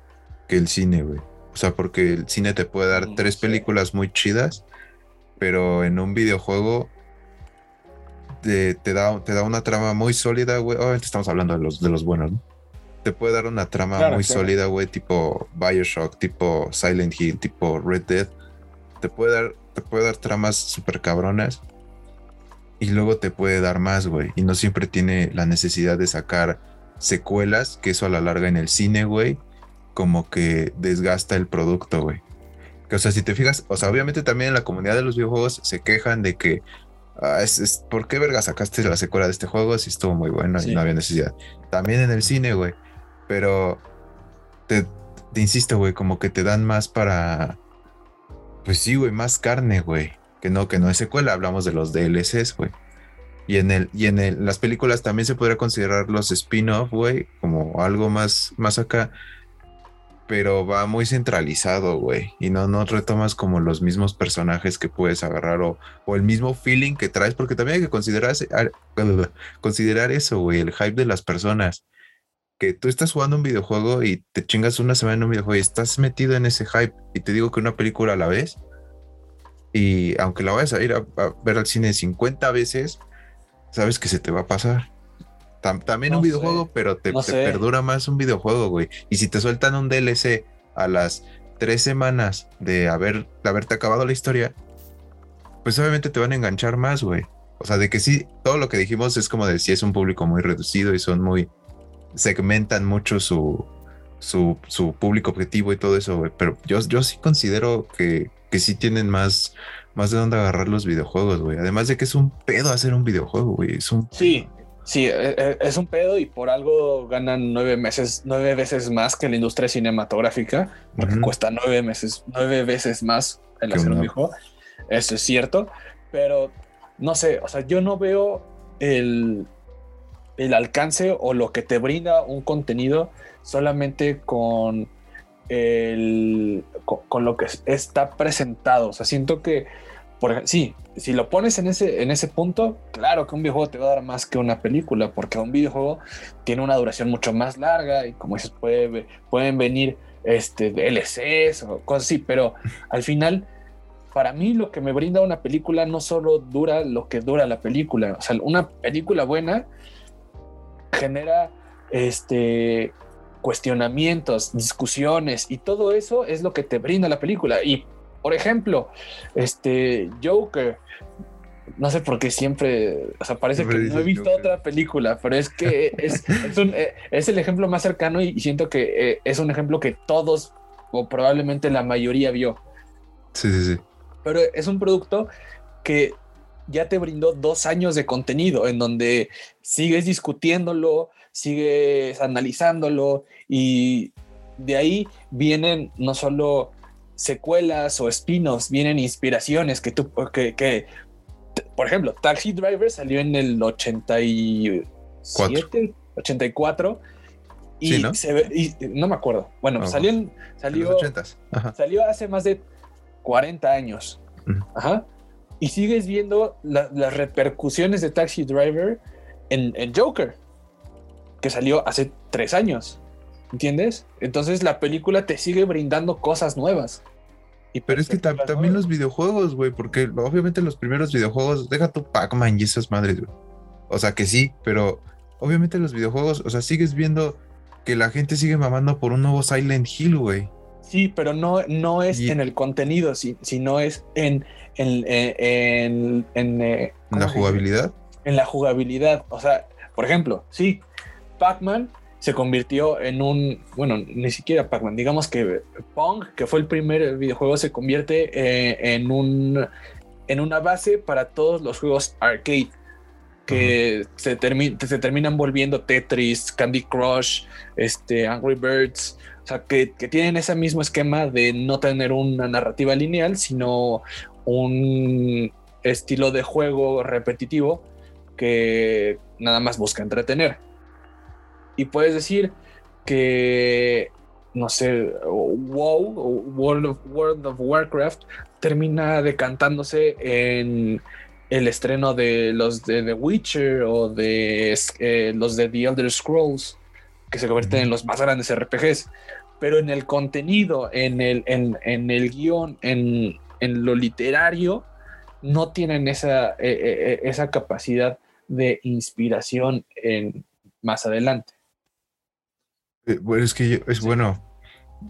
[SPEAKER 1] que el cine, güey. O sea, porque el cine te puede dar mm, tres películas muy chidas, pero en un videojuego te, te, da, te da una trama muy sólida, güey. Obviamente estamos hablando de los, de los buenos, ¿no? Te puede dar una trama muy sólida, güey, tipo Bioshock, tipo Silent Hill, tipo Red Dead. Te puede dar, te puede dar tramas súper cabronas. Y luego te puede dar más, güey. Y no siempre tiene la necesidad de sacar secuelas, que eso a la larga en el cine, güey, como que desgasta el producto, güey. O sea, si te fijas, o sea, obviamente también en la comunidad de los videojuegos se quejan de que, ah, es, ¿por qué verga sacaste la secuela de este juego si estuvo muy bueno y no había necesidad? También en el cine, güey. Pero te, te insisto, güey, como que te dan más para, pues sí, güey, más carne, güey. Que no, que no es secuela, hablamos de los DLCs, güey. Y en el, y en el, las películas también se podría considerar los spin-off, güey, como algo más, más acá. Pero va muy centralizado, güey. Y no, no retomas como los mismos personajes que puedes agarrar o, o el mismo feeling que traes, porque también hay que considerar, (laughs) considerar eso, güey, el hype de las personas. Que tú estás jugando un videojuego y te chingas una semana en un videojuego y estás metido en ese hype. Y te digo que una película a la vez. Y aunque la vayas a ir a, ver al cine 50 veces, sabes que se te va a pasar. También un videojuego, pero te, perdura más un videojuego, güey. Y si te sueltan un DLC a las tres semanas de, haber, de haberte acabado la historia, pues obviamente te van a enganchar más, güey. O sea, de que sí, todo lo que dijimos es como de si es un público muy reducido y son muy. segmentan mucho su, su, su público objetivo y todo eso, güey. Pero yo, yo sí considero que, que sí tienen más, más de dónde agarrar los videojuegos, güey. Además de que es un pedo hacer un videojuego, güey. Es un...
[SPEAKER 2] Sí, sí, e, e, es un pedo y por algo ganan nueve meses, nueve veces más que la industria cinematográfica, porque cuesta nueve meses, nueve veces más el hacer un videojuego. Eso es cierto, pero no sé, o sea, yo no veo el, el alcance o lo que te brinda un contenido solamente con el con, lo que está presentado. O sea, siento que por, sí, si lo pones en ese, en ese punto, claro que un videojuego te va a dar más que una película, porque un videojuego tiene una duración mucho más larga y como dices, puede, pueden venir este, DLCs o cosas así, pero (laughs) al final, para mí lo que me brinda una película no solo dura lo que dura la película, o sea, una película buena genera este cuestionamientos, discusiones y todo eso es lo que te brinda la película y por ejemplo, este Joker, no sé por qué siempre, o sea, parece que no he visto otra película, pero es que es, eh, es, el ejemplo más cercano y, siento que eh, es un ejemplo que todos o probablemente la mayoría vio.
[SPEAKER 1] Sí, sí, sí.
[SPEAKER 2] Pero es un producto que ya te brindó dos años de contenido en donde sigues discutiéndolo, sigues analizándolo y de ahí vienen no solo secuelas o spin-offs, vienen inspiraciones que tú, que, que, por ejemplo, Taxi Driver salió en el 87, 84 y, ¿no? no me acuerdo. Bueno, salió en, salió, salió hace más de 40 años. Ajá. Y sigues viendo las repercusiones de Taxi Driver en, en Joker, que salió hace tres años. ¿Entiendes? Entonces la película te sigue brindando cosas nuevas.
[SPEAKER 1] Y Pero es que también los videojuegos, güey, porque obviamente los primeros videojuegos, deja tu Pac-Man y esas madres, güey. O sea que sí, pero obviamente los videojuegos, o sea, sigues viendo que la gente sigue mamando por un nuevo Silent Hill, güey.
[SPEAKER 2] Sí, pero no, no es en el contenido, sino es en, en, en, en,
[SPEAKER 1] eh, la jugabilidad.
[SPEAKER 2] En la jugabilidad. O sea, por ejemplo, sí, Pac-Man se convirtió en un, bueno, ni siquiera Pac-Man, digamos que Pong, que fue el primer videojuego, se convierte eh, en, un, en una base para todos los juegos arcade. que se, se, terminan volviendo Tetris, Candy Crush, este, Angry Birds, o sea, que, que, tienen ese mismo esquema de no tener una narrativa lineal, sino un estilo de juego repetitivo que nada más busca entretener. Y puedes decir que, no sé, WoW, World of, World of Warcraft, termina decantándose en el estreno de los de The Witcher o de eh, los de The Elder Scrolls, que se convierten en los más grandes RPGs. Pero en el contenido, en el, en, en el guion, en, en, lo literario, no tienen esa, eh, eh, esa capacidad de inspiración en, más adelante.
[SPEAKER 1] Bueno, es que es bueno,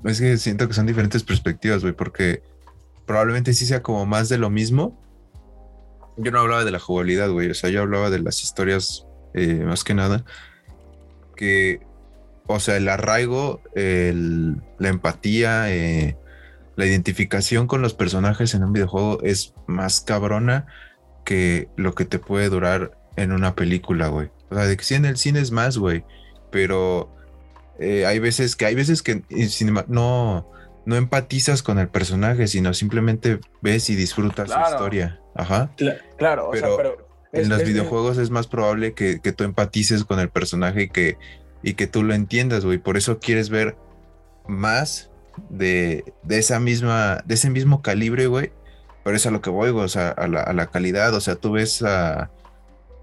[SPEAKER 1] es que siento que son diferentes perspectivas, güey, porque probablemente sí sea como más de lo mismo, yo no hablaba de la jugabilidad, güey. O sea, yo hablaba de las historias eh, más que nada. Que, o sea, el arraigo, la empatía, eh, la identificación con los personajes en un videojuego es más cabrona que lo que te puede durar en una película, güey. O sea, de que sí en el cine es más, güey. Pero eh, hay veces que hay veces que no, no empatizas con el personaje, sino simplemente ves y disfrutas su historia. Ajá.
[SPEAKER 2] claro,
[SPEAKER 1] pero, o sea, pero en los videojuegos es más probable que, tú empatices con el personaje y que, y que tú lo entiendas, güey. Por eso quieres ver más de, esa misma, de ese mismo calibre, güey. Pero es a lo que voy, güey, o sea, a la, calidad, o sea, tú ves a...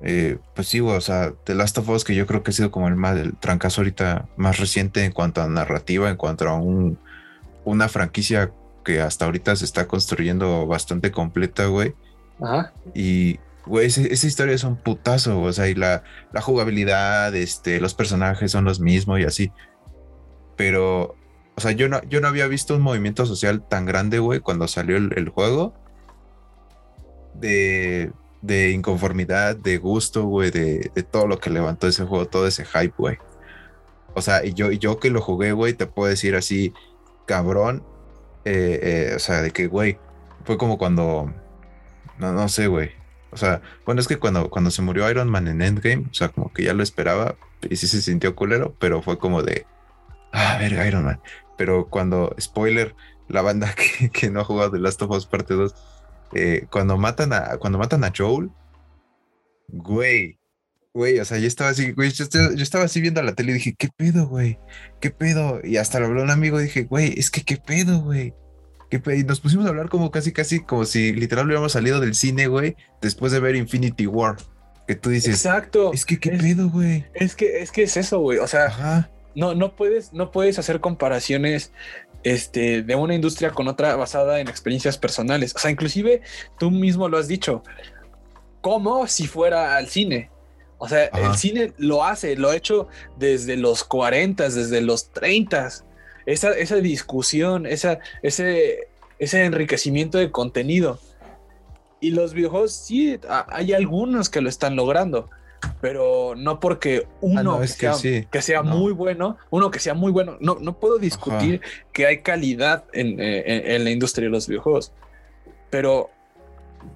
[SPEAKER 1] Eh, pues sí, o sea, The Last of Us, que yo creo que ha sido como el más, el trancazo ahorita más reciente en cuanto a narrativa, en cuanto a un, una franquicia que hasta ahorita se está construyendo bastante completa, güey. Ajá. Y, güey, esa, historia es un putazo, o sea, y la, la, jugabilidad, este, los personajes son los mismos y así. Pero, o sea, yo no, yo no había visto un movimiento social tan grande, güey, cuando salió el, juego. De, de, inconformidad, de gusto, güey, de, todo lo que levantó ese juego, todo ese hype, güey. O sea, yo, yo que lo jugué, güey, te puedo decir así, cabrón, eh, eh, o sea, de que, güey, fue como cuando no, no sé, güey. O sea, bueno, es que cuando, cuando se murió Iron Man en Endgame, o sea, como que ya lo esperaba y sí se sintió culero, pero fue como de, ah, ver, Iron Man. Pero cuando, spoiler, la banda (laughs) que, no ha jugado The Last of Us parte 2, eh, cuando matan a, cuando matan a Joel, güey, güey, o sea, yo estaba así, güey, yo, estaba así viendo la tele y dije, ¿qué pedo, güey? ¿Qué pedo? Y hasta lo habló un amigo y dije, güey, es que qué pedo, güey. Y nos pusimos a hablar como casi, casi como si literal hubiéramos salido del cine, güey, después de ver Infinity War. Que tú dices,
[SPEAKER 2] exacto.
[SPEAKER 1] Es que qué pedo, güey.
[SPEAKER 2] Es que, es que es eso, güey. O sea, no, no puedes, no puedes hacer comparaciones este, de una industria con otra basada en experiencias personales. O sea, inclusive tú mismo lo has dicho. Como si fuera al cine. O sea, el cine lo hace, lo ha hecho desde los 40, desde los 30 esa, esa discusión, esa, ese, ese enriquecimiento de contenido. Y los videojuegos sí, hay algunos que lo están logrando, pero no porque uno que, sea, muy bueno, uno que sea muy bueno, no, no puedo discutir que hay calidad en, en, la industria de los videojuegos, pero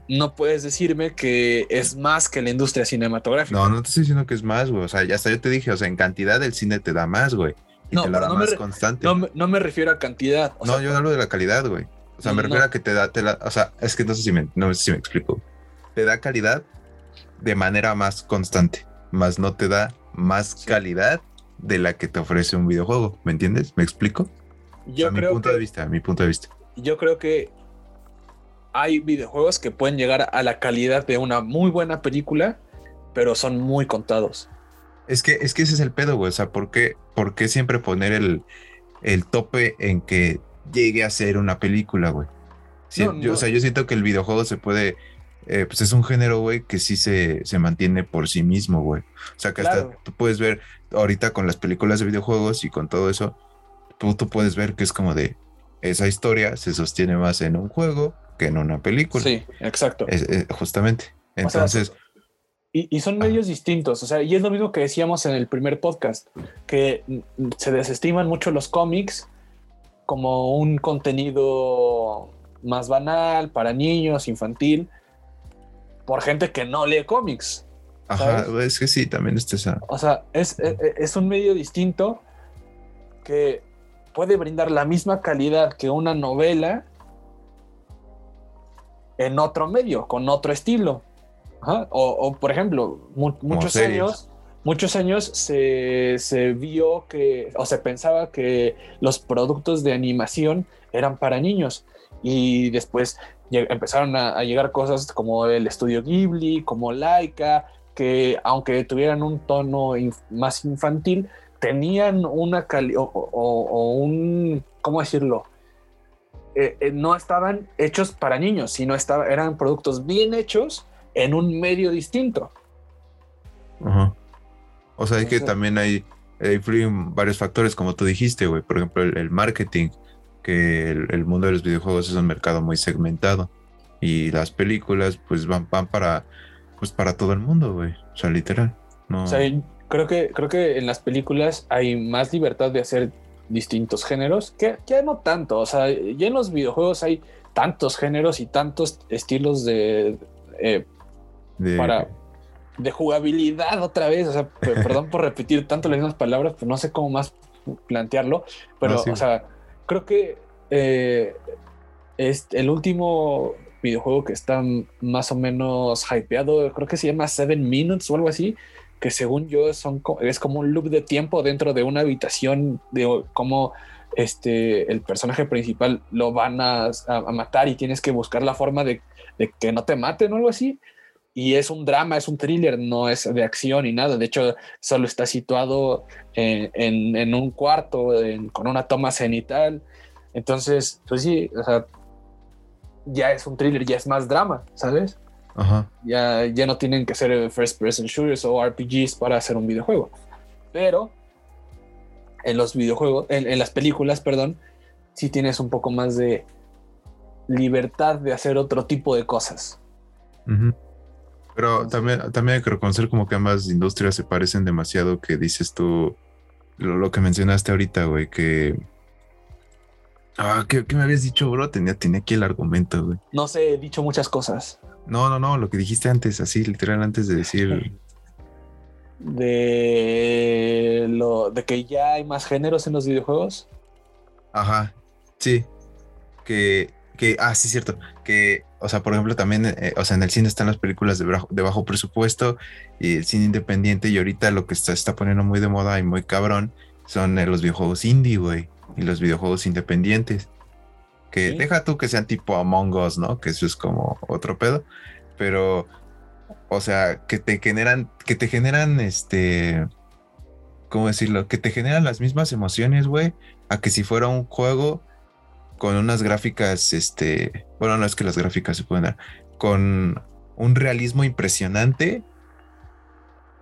[SPEAKER 2] no puedes decirme que es más que la industria cinematográfica.
[SPEAKER 1] No, no te estoy diciendo que es más, güey. O sea, ya hasta yo te dije, o sea, en cantidad el cine te da más, güey
[SPEAKER 2] no, no me, constante. No, me refiero a cantidad.
[SPEAKER 1] no, yo hablo de la calidad, güey. O sea, me refiero a que te da, te la, o sea, es que no sé si me, no sé si me explico. Te da calidad de manera más constante, más no te da más calidad de la que te ofrece un videojuego. ¿Me entiendes? ¿Me explico?
[SPEAKER 2] Yo creo
[SPEAKER 1] mi punto de vista, mi punto de vista.
[SPEAKER 2] Yo creo que hay videojuegos que pueden llegar a la calidad de una muy buena película, pero son muy contados.
[SPEAKER 1] Es que, es que ese es el pedo, güey. O sea, ¿por qué, por qué siempre poner el, el, tope en que llegue a ser una película, güey? O sea, yo siento que el videojuego se puede. Eh, pues es un género, güey, que sí se, se, mantiene por sí mismo, güey. O sea, que hasta tú puedes ver ahorita con las películas de videojuegos y con todo eso, tú, tú puedes ver que es como de esa historia se sostiene más en un juego que en una película.
[SPEAKER 2] Sí, exacto.
[SPEAKER 1] justamente. Entonces.
[SPEAKER 2] Y, son medios distintos, o sea, y es lo mismo que decíamos en el primer podcast, que se desestiman mucho los cómics como un contenido más banal para niños, infantil, por gente que no lee cómics.
[SPEAKER 1] Ajá, es que sí, también está esa.
[SPEAKER 2] O sea, es, es, es un medio distinto que puede brindar la misma calidad que una novela en otro medio, con otro estilo. O, por ejemplo, muchos años, muchos años se, se, vio que, o se pensaba que los productos de animación eran para niños. Y después empezaron a, llegar cosas como el estudio Ghibli, como Laika, que aunque tuvieran un tono más infantil, tenían una calidad o, un, ¿cómo decirlo? Eh, eh, no estaban hechos para niños, sino estaba, eran productos bien hechos en un medio distinto.
[SPEAKER 1] Ajá. O sea, es que también hay, influyen varios factores, como tú dijiste, güey. Por ejemplo, el, marketing, que el, mundo de los videojuegos es un mercado muy segmentado. Y las películas, pues van, van para, pues para todo el mundo, güey. O sea, literal. No...
[SPEAKER 2] O sea, creo que, creo que en las películas hay más libertad de hacer distintos géneros, que ya no tanto. O sea, ya en los videojuegos hay tantos géneros y tantos estilos de, eh, de... para de jugabilidad otra vez. O sea, (laughs) perdón por repetir tanto las mismas palabras, pero no sé cómo más plantearlo. Pero, o sea, creo que eh, el último videojuego que está más o menos hypeado, creo que se llama Seven Minutes o algo así, que según yo son, es como un loop de tiempo dentro de una habitación de cómo este, el personaje principal lo van a, matar y tienes que buscar la forma de, de que no te maten o algo así y es un drama, es un thriller, no es de acción ni nada. De hecho, solo está situado en, un cuarto con una toma cenital. Entonces, pues sí, o sea, ya es un thriller, ya es más drama, ¿sabes? Ajá. Ya, ya no tienen que ser first person shooters o RPGs para hacer un videojuego. Pero en los videojuegos, en, las películas, perdón, sí tienes un poco más de libertad de hacer otro tipo de cosas.
[SPEAKER 1] Pero también, también hay que reconocer como que ambas industrias se parecen demasiado que dices tú, lo, que mencionaste ahorita, güey, que... Ah, ¿qué, me habías dicho, bro? Tenía, tenía aquí el argumento, güey.
[SPEAKER 2] No sé, he dicho muchas cosas.
[SPEAKER 1] No, no, no, lo que dijiste antes, así, literal, antes de decir... (laughs)
[SPEAKER 2] De lo de que ya hay más géneros en los videojuegos.
[SPEAKER 1] Ajá, sí. Que, que, ah, sí, cierto. Que o sea, por ejemplo, también, eh, o sea, en el cine están las películas de bajo, de bajo, presupuesto y el cine independiente y ahorita lo que está, está poniendo muy de moda y muy cabrón son eh, los videojuegos indie, güey, y los videojuegos independientes. Que deja tú que sean tipo Among Us, ¿no? Que eso es como otro pedo, pero, o sea, que te generan, que te generan, este, ¿cómo decirlo? Que te generan las mismas emociones, güey, a que si fuera un juego con unas gráficas, este, bueno, no es que las gráficas se pueden dar, con un realismo impresionante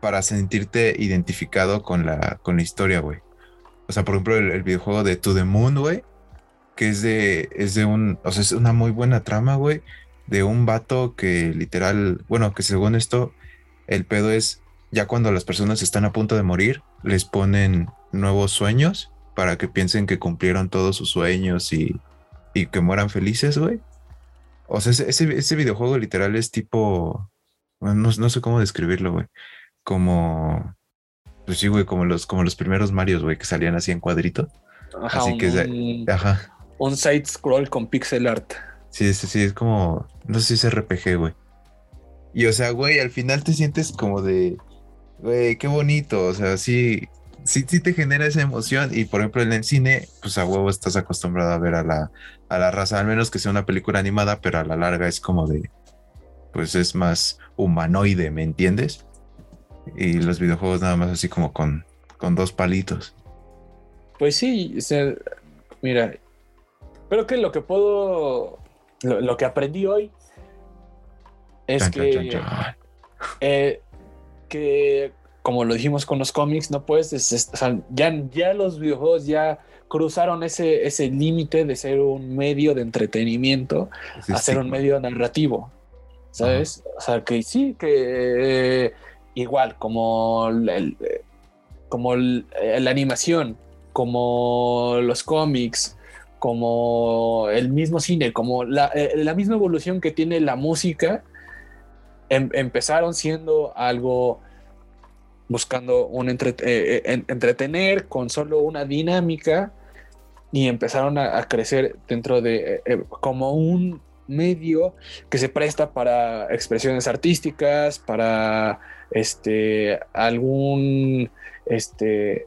[SPEAKER 1] para sentirte identificado con la, con la historia, güey. O sea, por ejemplo, el, videojuego de To the Moon, güey, que es de, es de un, o sea, es una muy buena trama, güey, de un vato que literal, bueno, que según esto, el pedo es, ya cuando las personas están a punto de morir, les ponen nuevos sueños para que piensen que cumplieron todos sus sueños y, y que mueran felices, güey. O sea, ese, ese, videojuego literal es tipo. No, sé cómo describirlo, güey. Como. Pues sí, güey, como los, como los primeros Marios, güey, que salían así en cuadrito.
[SPEAKER 2] Ajá,
[SPEAKER 1] así
[SPEAKER 2] un,
[SPEAKER 1] que ajá.
[SPEAKER 2] Un side scroll con pixel art.
[SPEAKER 1] Sí, sí, sí, es como. No sé si es RPG, güey. Y o sea, güey, al final te sientes como de. Güey, qué bonito. O sea, sí sí, sí te genera esa emoción. Y por ejemplo, en el cine, pues a huevo estás acostumbrado a ver a la, a la raza, al menos que sea una película animada, pero a la larga es como de, pues es más humanoide, ¿me entiendes? Y los videojuegos nada más así como con, con dos palitos.
[SPEAKER 2] Pues sí, o sea, mira, creo que lo que puedo, lo, que aprendí hoy es que, eh, que como lo dijimos con los cómics, no puedes, o sea, ya, ya los videojuegos ya cruzaron ese, ese límite de ser un medio de entretenimiento a ser un medio narrativo, ¿sabes? O sea, que sí, que igual, como, el, como la animación, como los cómics, como el mismo cine, como la, eh, la misma evolución que tiene la música, em, empezaron siendo algo buscando un eh, eh, entretener con solo una dinámica y empezaron a, crecer dentro de eh, como un medio que se presta para expresiones artísticas, para este algún este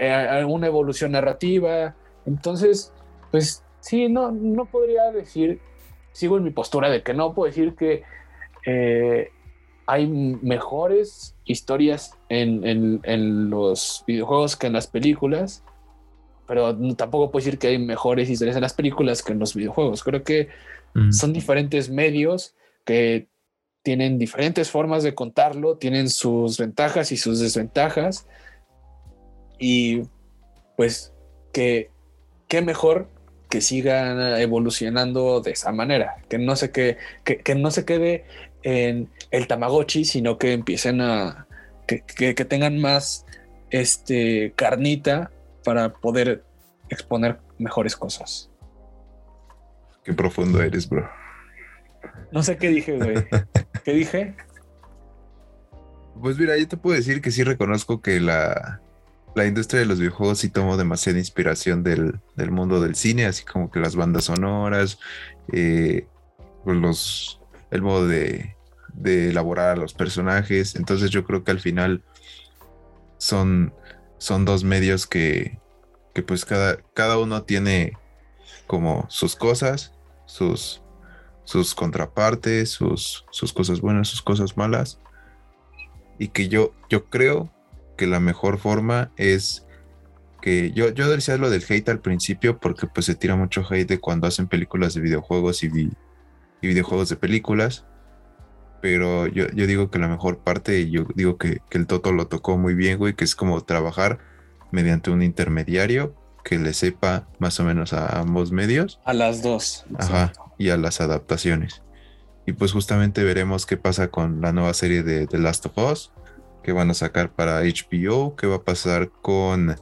[SPEAKER 2] alguna evolución narrativa. Entonces, pues sí, no, no podría decir, sigo en mi postura de que no puedo decir que hay mejores historias en, los videojuegos que en las películas, pero tampoco puedo decir que hay mejores historias en las películas que en los videojuegos. Creo que mm. son diferentes medios que tienen diferentes formas de contarlo, tienen sus ventajas y sus desventajas. Y pues que qué mejor que sigan evolucionando de esa manera, que no se, que, que no se quede en el Tamagotchi, sino que empiecen a que, tengan más este carnita para poder exponer mejores cosas.
[SPEAKER 1] Qué profundo eres, bro.
[SPEAKER 2] No sé qué dije, güey. (laughs) ¿Qué dije?
[SPEAKER 1] Pues mira, yo te puedo decir que sí reconozco que la, la industria de los videojuegos sí tomó demasiada inspiración del, mundo del cine, así como que las bandas sonoras, eh, pues los, el modo de, elaborar a los personajes. Entonces yo creo que al final son, son dos medios que, que pues cada, cada uno tiene como sus cosas, sus, sus contrapartes, sus, sus cosas buenas, sus cosas malas. Y que yo, yo creo que la mejor forma es que yo, yo decía lo del hate al principio porque pues se tira mucho hate de cuando hacen películas de videojuegos y, y videojuegos de películas pero yo, digo que la mejor parte, yo digo que, el Toto lo tocó muy bien, güey, que es como trabajar mediante un intermediario que le sepa más o menos a ambos medios.
[SPEAKER 2] A las dos.
[SPEAKER 1] Ajá, y a las adaptaciones. Y pues justamente veremos qué pasa con la nueva serie de The Last of Us, que van a sacar para HBO, qué va a pasar con...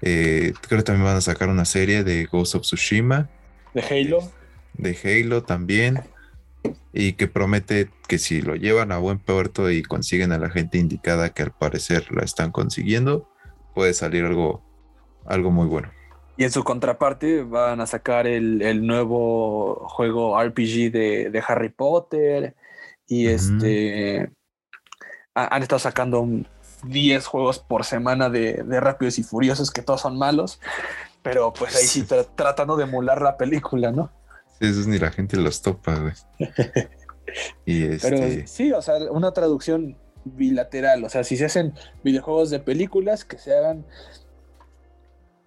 [SPEAKER 1] Eh, creo que también van a sacar una serie de Ghost of Tsushima.
[SPEAKER 2] De Halo.
[SPEAKER 1] De Halo también y que promete que si lo llevan a buen puerto y consiguen a la gente indicada que al parecer la están consiguiendo, puede salir algo, algo muy bueno.
[SPEAKER 2] Y en su contraparte van a sacar el, nuevo juego RPG de, Harry Potter y este han estado sacando 10 juegos por semana de, Rápidos y Furiosos que todos son malos, pero pues ahí sí tratando de emular la película, ¿no?
[SPEAKER 1] Esos ni la gente los topa, güey. (laughs)
[SPEAKER 2] y Pero este sí, o sea, una traducción bilateral. O sea, si se hacen videojuegos de películas, que se hagan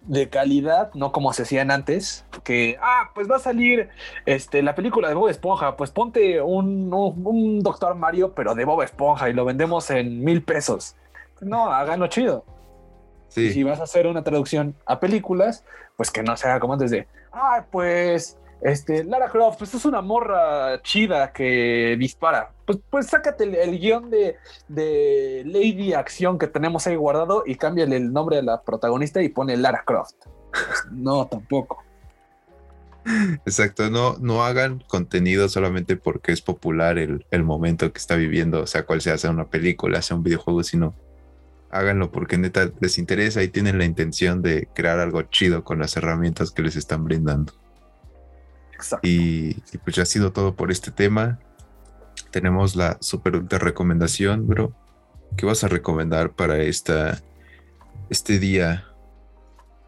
[SPEAKER 2] de calidad, no como se hacían antes, que, ah, pues va a salir este, la película de Bob Esponja, pues ponte un, un, Doctor Mario, pero de Bob Esponja y lo vendemos en mil pesos. No, háganlo chido. Sí. si vas a hacer una traducción a películas, pues que no se haga como antes de, ah, pues este, Lara Croft, pues es una morra chida que dispara. Pues, pues sácate el, guion de, Lady Acción que tenemos ahí guardado y cámbiale el nombre de la protagonista y pone Lara Croft. No, tampoco.
[SPEAKER 1] Exacto, no, no hagan contenido solamente porque es popular el, momento que está viviendo, o sea cual sea, sea una película, sea un videojuego, sino háganlo porque neta les interesa y tienen la intención de crear algo chido con las herramientas que les están brindando. Y, pues ya ha sido todo por este tema. Tenemos la super recomendación, bro. ¿Qué vas a recomendar para esta, este día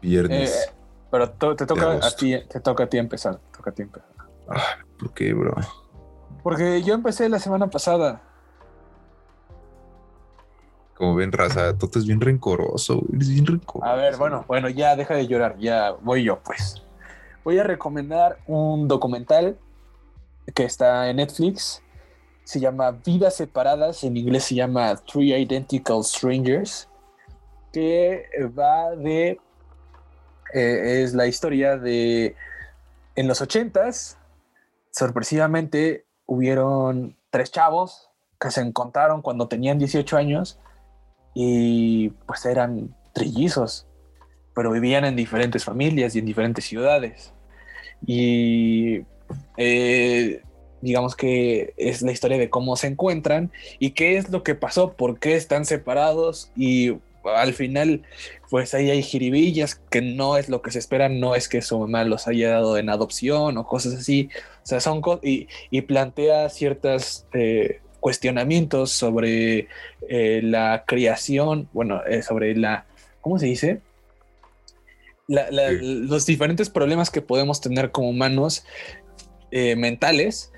[SPEAKER 1] viernes?
[SPEAKER 2] Eh, pero te toca a ti, te toca a ti empezar. Toca a ti empezar.
[SPEAKER 1] Ah, ¿Por qué, bro?
[SPEAKER 2] Porque yo empecé la semana pasada.
[SPEAKER 1] Como ven, raza, todo es bien rencoroso, eres bien rencoroso.
[SPEAKER 2] A ver, bueno, bueno, ya deja de llorar, ya voy yo, pues voy a recomendar un documental que está en Netflix. Se llama Vidas Separadas, en inglés se llama Three Identical Strangers, que va de... Eh, es la historia de... En los ochentas, sorpresivamente, hubieron tres chavos que se encontraron cuando tenían 18 años y pues eran trillizos, pero vivían en diferentes familias y en diferentes ciudades. Y eh, digamos que es la historia de cómo se encuentran y qué es lo que pasó, por qué están separados y al final pues ahí hay jiribillas que no es lo que se espera, no es que su mamá los haya dado en adopción o cosas así, o sea, son cosas y, y, plantea ciertos eh, cuestionamientos sobre eh, la creación, bueno, eh, sobre la, ¿cómo se dice? La, la, sí. Los diferentes problemas que podemos tener como humanos mentales,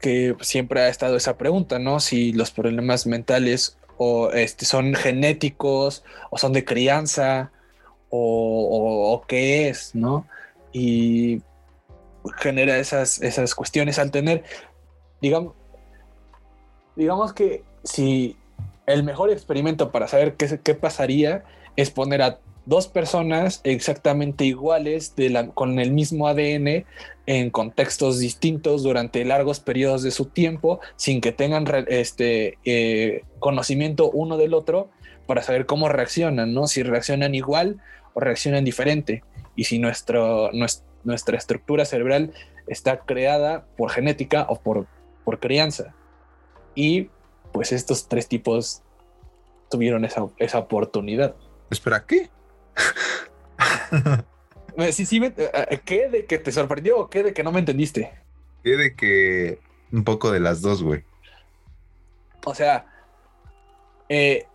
[SPEAKER 2] que siempre ha estado esa pregunta, ¿no? Si los problemas mentales o este, son genéticos o son de crianza o, o, o, qué es, ¿no? Y genera esas, esas cuestiones al tener, digamos, digamos que si el mejor experimento para saber qué, qué pasaría es poner a dos personas exactamente iguales de la, con el mismo ADN en contextos distintos durante largos periodos de su tiempo sin que tengan este, eh, conocimiento uno del otro para saber cómo reaccionan, ¿no? Si reaccionan igual o reaccionan diferente y si nuestro, nuestra estructura cerebral está creada por genética o por, por crianza. Y pues estos tres tipos tuvieron esa, esa oportunidad.
[SPEAKER 1] Espera, ¿qué? (laughs)
[SPEAKER 2] sí, sí, ¿Qué de que te sorprendió o qué de que no me entendiste?
[SPEAKER 1] ¿Qué de que un poco de las dos, güey?
[SPEAKER 2] O sea, eh,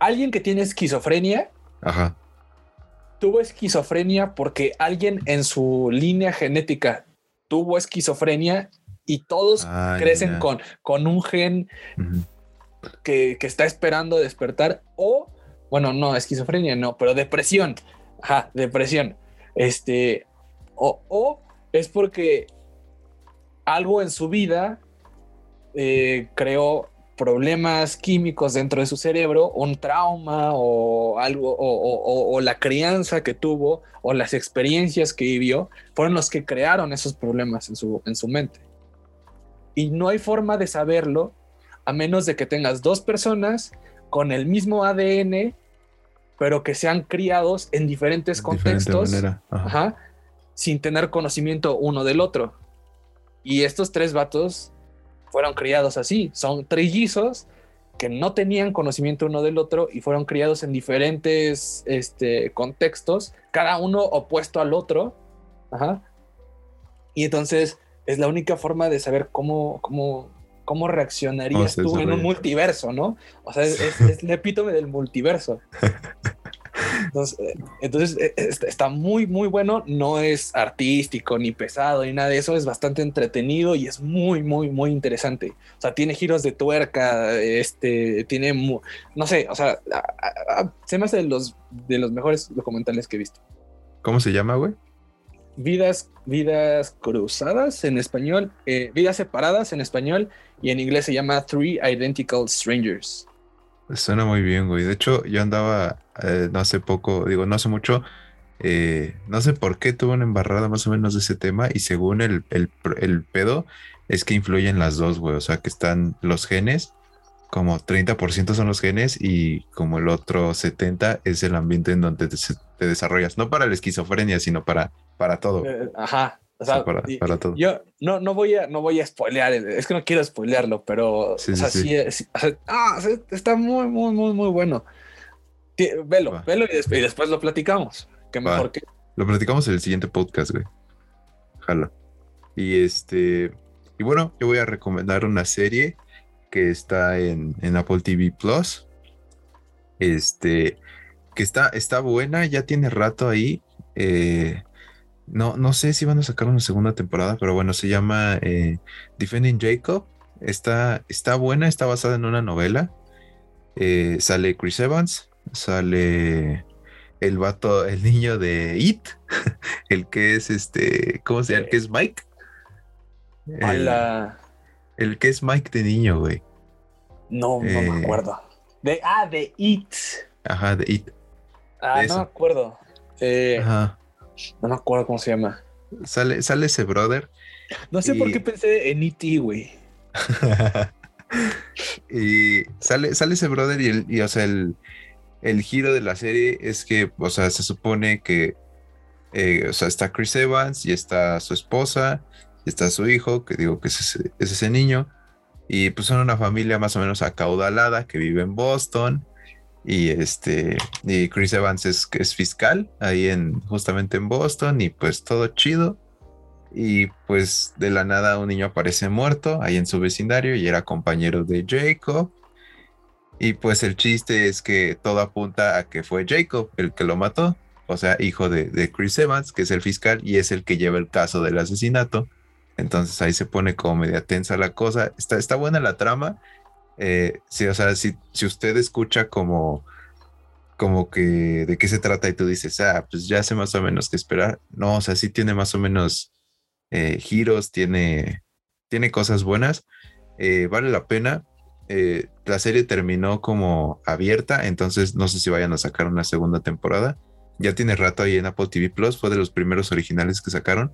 [SPEAKER 2] alguien que tiene esquizofrenia
[SPEAKER 1] Ajá.
[SPEAKER 2] tuvo esquizofrenia porque alguien en su línea genética tuvo esquizofrenia y todos ah, crecen con, con un gen uh -huh. que, que está esperando despertar o bueno, no, esquizofrenia no, pero depresión. Ajá, depresión. Este, o, o es porque algo en su vida eh, creó problemas químicos dentro de su cerebro, un trauma o algo, o, o, la crianza que tuvo, o las experiencias que vivió, fueron los que crearon esos problemas en su, en su mente. Y no hay forma de saberlo a menos de que tengas dos personas con el mismo ADN, pero que sean criados en diferentes contextos, Ajá. Ajá, sin tener conocimiento uno del otro. Y estos tres vatos fueron criados así, son trillizos que no tenían conocimiento uno del otro y fueron criados en diferentes este, contextos, cada uno opuesto al otro. Ajá. Y entonces es la única forma de saber cómo, cómo, cómo reaccionarías tú en un multiverso, ¿no? O sea, es, es, es el epítome del multiverso. (laughs) Entonces, eh, entonces, está muy, muy bueno. No es artístico ni pesado ni nada de eso. Es bastante entretenido y es muy, muy, muy interesante. O sea, tiene giros de tuerca. Este tiene, no sé, o sea, a, a, se me hace de los, de los mejores documentales que he visto.
[SPEAKER 1] ¿Cómo se llama, güey?
[SPEAKER 2] Vidas, vidas cruzadas en español, eh, vidas separadas en español y en inglés se llama Three Identical Strangers.
[SPEAKER 1] Suena muy bien, güey. De hecho, yo andaba eh, no hace poco, digo, no hace mucho, eh, no sé por qué tuve una embarrada más o menos de ese tema y según el, el, el pedo es que influyen las dos, güey. O sea, que están los genes, como 30% son los genes y como el otro 70% es el ambiente en donde te, te desarrollas. No para la esquizofrenia, sino para, para todo.
[SPEAKER 2] Eh, ajá. O sea, para, para, todo. Yo no, no, voy a, no voy a spoilear, es que no quiero spoilearlo, pero sí, o sea, sí, sí. o sea, ah, está muy, muy, muy, muy bueno. Velo, Va. velo y después, y después, lo platicamos. Que mejor que.
[SPEAKER 1] Lo platicamos en el siguiente podcast, güey. Ojalá. Y este. Y bueno, yo voy a recomendar una serie que está en, en Apple TV Plus. Este. Que está, está buena, ya tiene rato ahí. Eh, no, no sé si van a sacar una segunda temporada, pero bueno, se llama eh, Defending Jacob. Está, está buena, está basada en una novela. Eh, sale Chris Evans, sale el vato, el niño de It, (laughs) el que es este, ¿cómo se llama? El que es Mike. El, el que es Mike de niño, güey.
[SPEAKER 2] No, no eh, me acuerdo. De, ah, de It.
[SPEAKER 1] Ajá, de It.
[SPEAKER 2] Ah, de no me acuerdo. Eh, Ajá. No me acuerdo cómo se llama.
[SPEAKER 1] Sale, sale ese brother.
[SPEAKER 2] No sé y... por qué pensé en E.T., güey. (laughs)
[SPEAKER 1] y sale, sale ese brother y, el, y o sea, el, el, giro de la serie es que, o sea, se supone que, eh, o sea, está Chris Evans y está su esposa está su hijo, que digo que es ese, es ese niño, y pues son una familia más o menos acaudalada que vive en Boston. Y este, y Chris Evans es, fiscal ahí en, justamente en Boston, y pues todo chido. Y pues de la nada un niño aparece muerto ahí en su vecindario y era compañero de Jacob. Y pues el chiste es que todo apunta a que fue Jacob el que lo mató, o sea, hijo de, de Chris Evans, que es el fiscal y es el que lleva el caso del asesinato. Entonces ahí se pone como media tensa la cosa. Está, está buena la trama. Eh, sí, o sea, si, si usted escucha como, como que de qué se trata y tú dices, ah, pues ya sé más o menos qué esperar. No, o sea, sí tiene más o menos eh, giros, tiene, tiene cosas buenas. Eh, vale la pena. la serie terminó como abierta, entonces no sé si vayan a sacar una segunda temporada. Ya tiene rato ahí en Apple TV Plus, fue de los primeros originales que sacaron.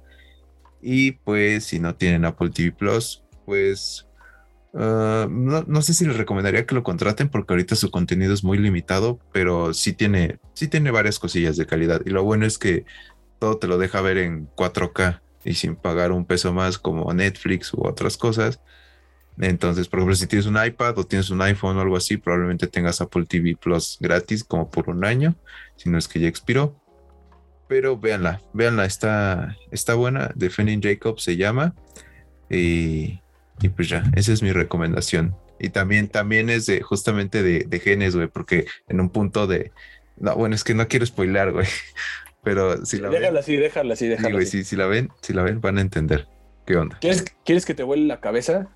[SPEAKER 1] Y pues si no tienen Apple TV Plus, pues ah, no, sé si les recomendaría que lo contraten porque ahorita su contenido es muy limitado, pero sí tiene, sí tiene varias cosillas de calidad. Y lo bueno es que todo te lo deja ver en 4K y sin pagar un peso más como Netflix u otras cosas. Entonces, por ejemplo, si tienes un iPad o tienes un iPhone o algo así, probablemente tengas Apple TV Plus gratis como por un año, si no es que ya expiró pero véanla, véanla, está, está buena. Defending Jacob se llama. Y, pues ya, esa es mi recomendación. Y también, también es de justamente de, de genes, güey, porque en un punto de. No, bueno, es que no quiero spoilar, güey. (laughs) Pero si la
[SPEAKER 2] déjala ven. así, déjala así, déjala
[SPEAKER 1] así. Si, la ven, si la ven, van a entender. ¿Qué onda?
[SPEAKER 2] ¿Quieres, ¿Quieres que te vuele la cabeza?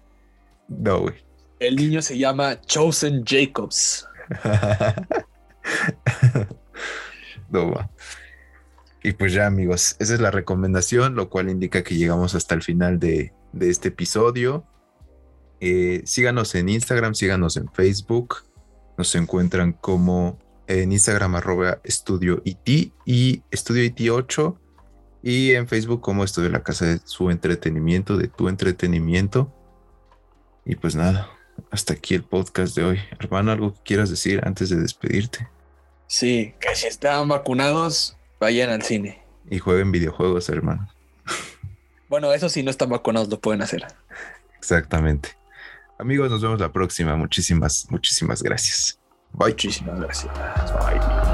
[SPEAKER 1] No, güey.
[SPEAKER 2] El niño se llama Chosen Jacobs. (laughs)
[SPEAKER 1] no, va. Y pues ya amigos, esa es la recomendación, lo cual indica que llegamos hasta el final de, este episodio. Eh, síganos en Instagram, síganos en Facebook. Nos encuentran como en Instagram arroba estudio IT y estudio IT 8 y en Facebook como estudio la casa de su entretenimiento, de tu entretenimiento. Y pues nada, hasta aquí el podcast de hoy. Hermano, ¿algo que quieras decir antes de despedirte?
[SPEAKER 2] Sí, que si están vacunados, Vayan al cine.
[SPEAKER 1] Y jueguen videojuegos, hermano.
[SPEAKER 2] Bueno, eso sí no están vacunados, lo pueden hacer.
[SPEAKER 1] Exactamente. Amigos, nos vemos la próxima. Muchísimas, muchísimas gracias.
[SPEAKER 2] Bye. Muchísimas gracias. Bye.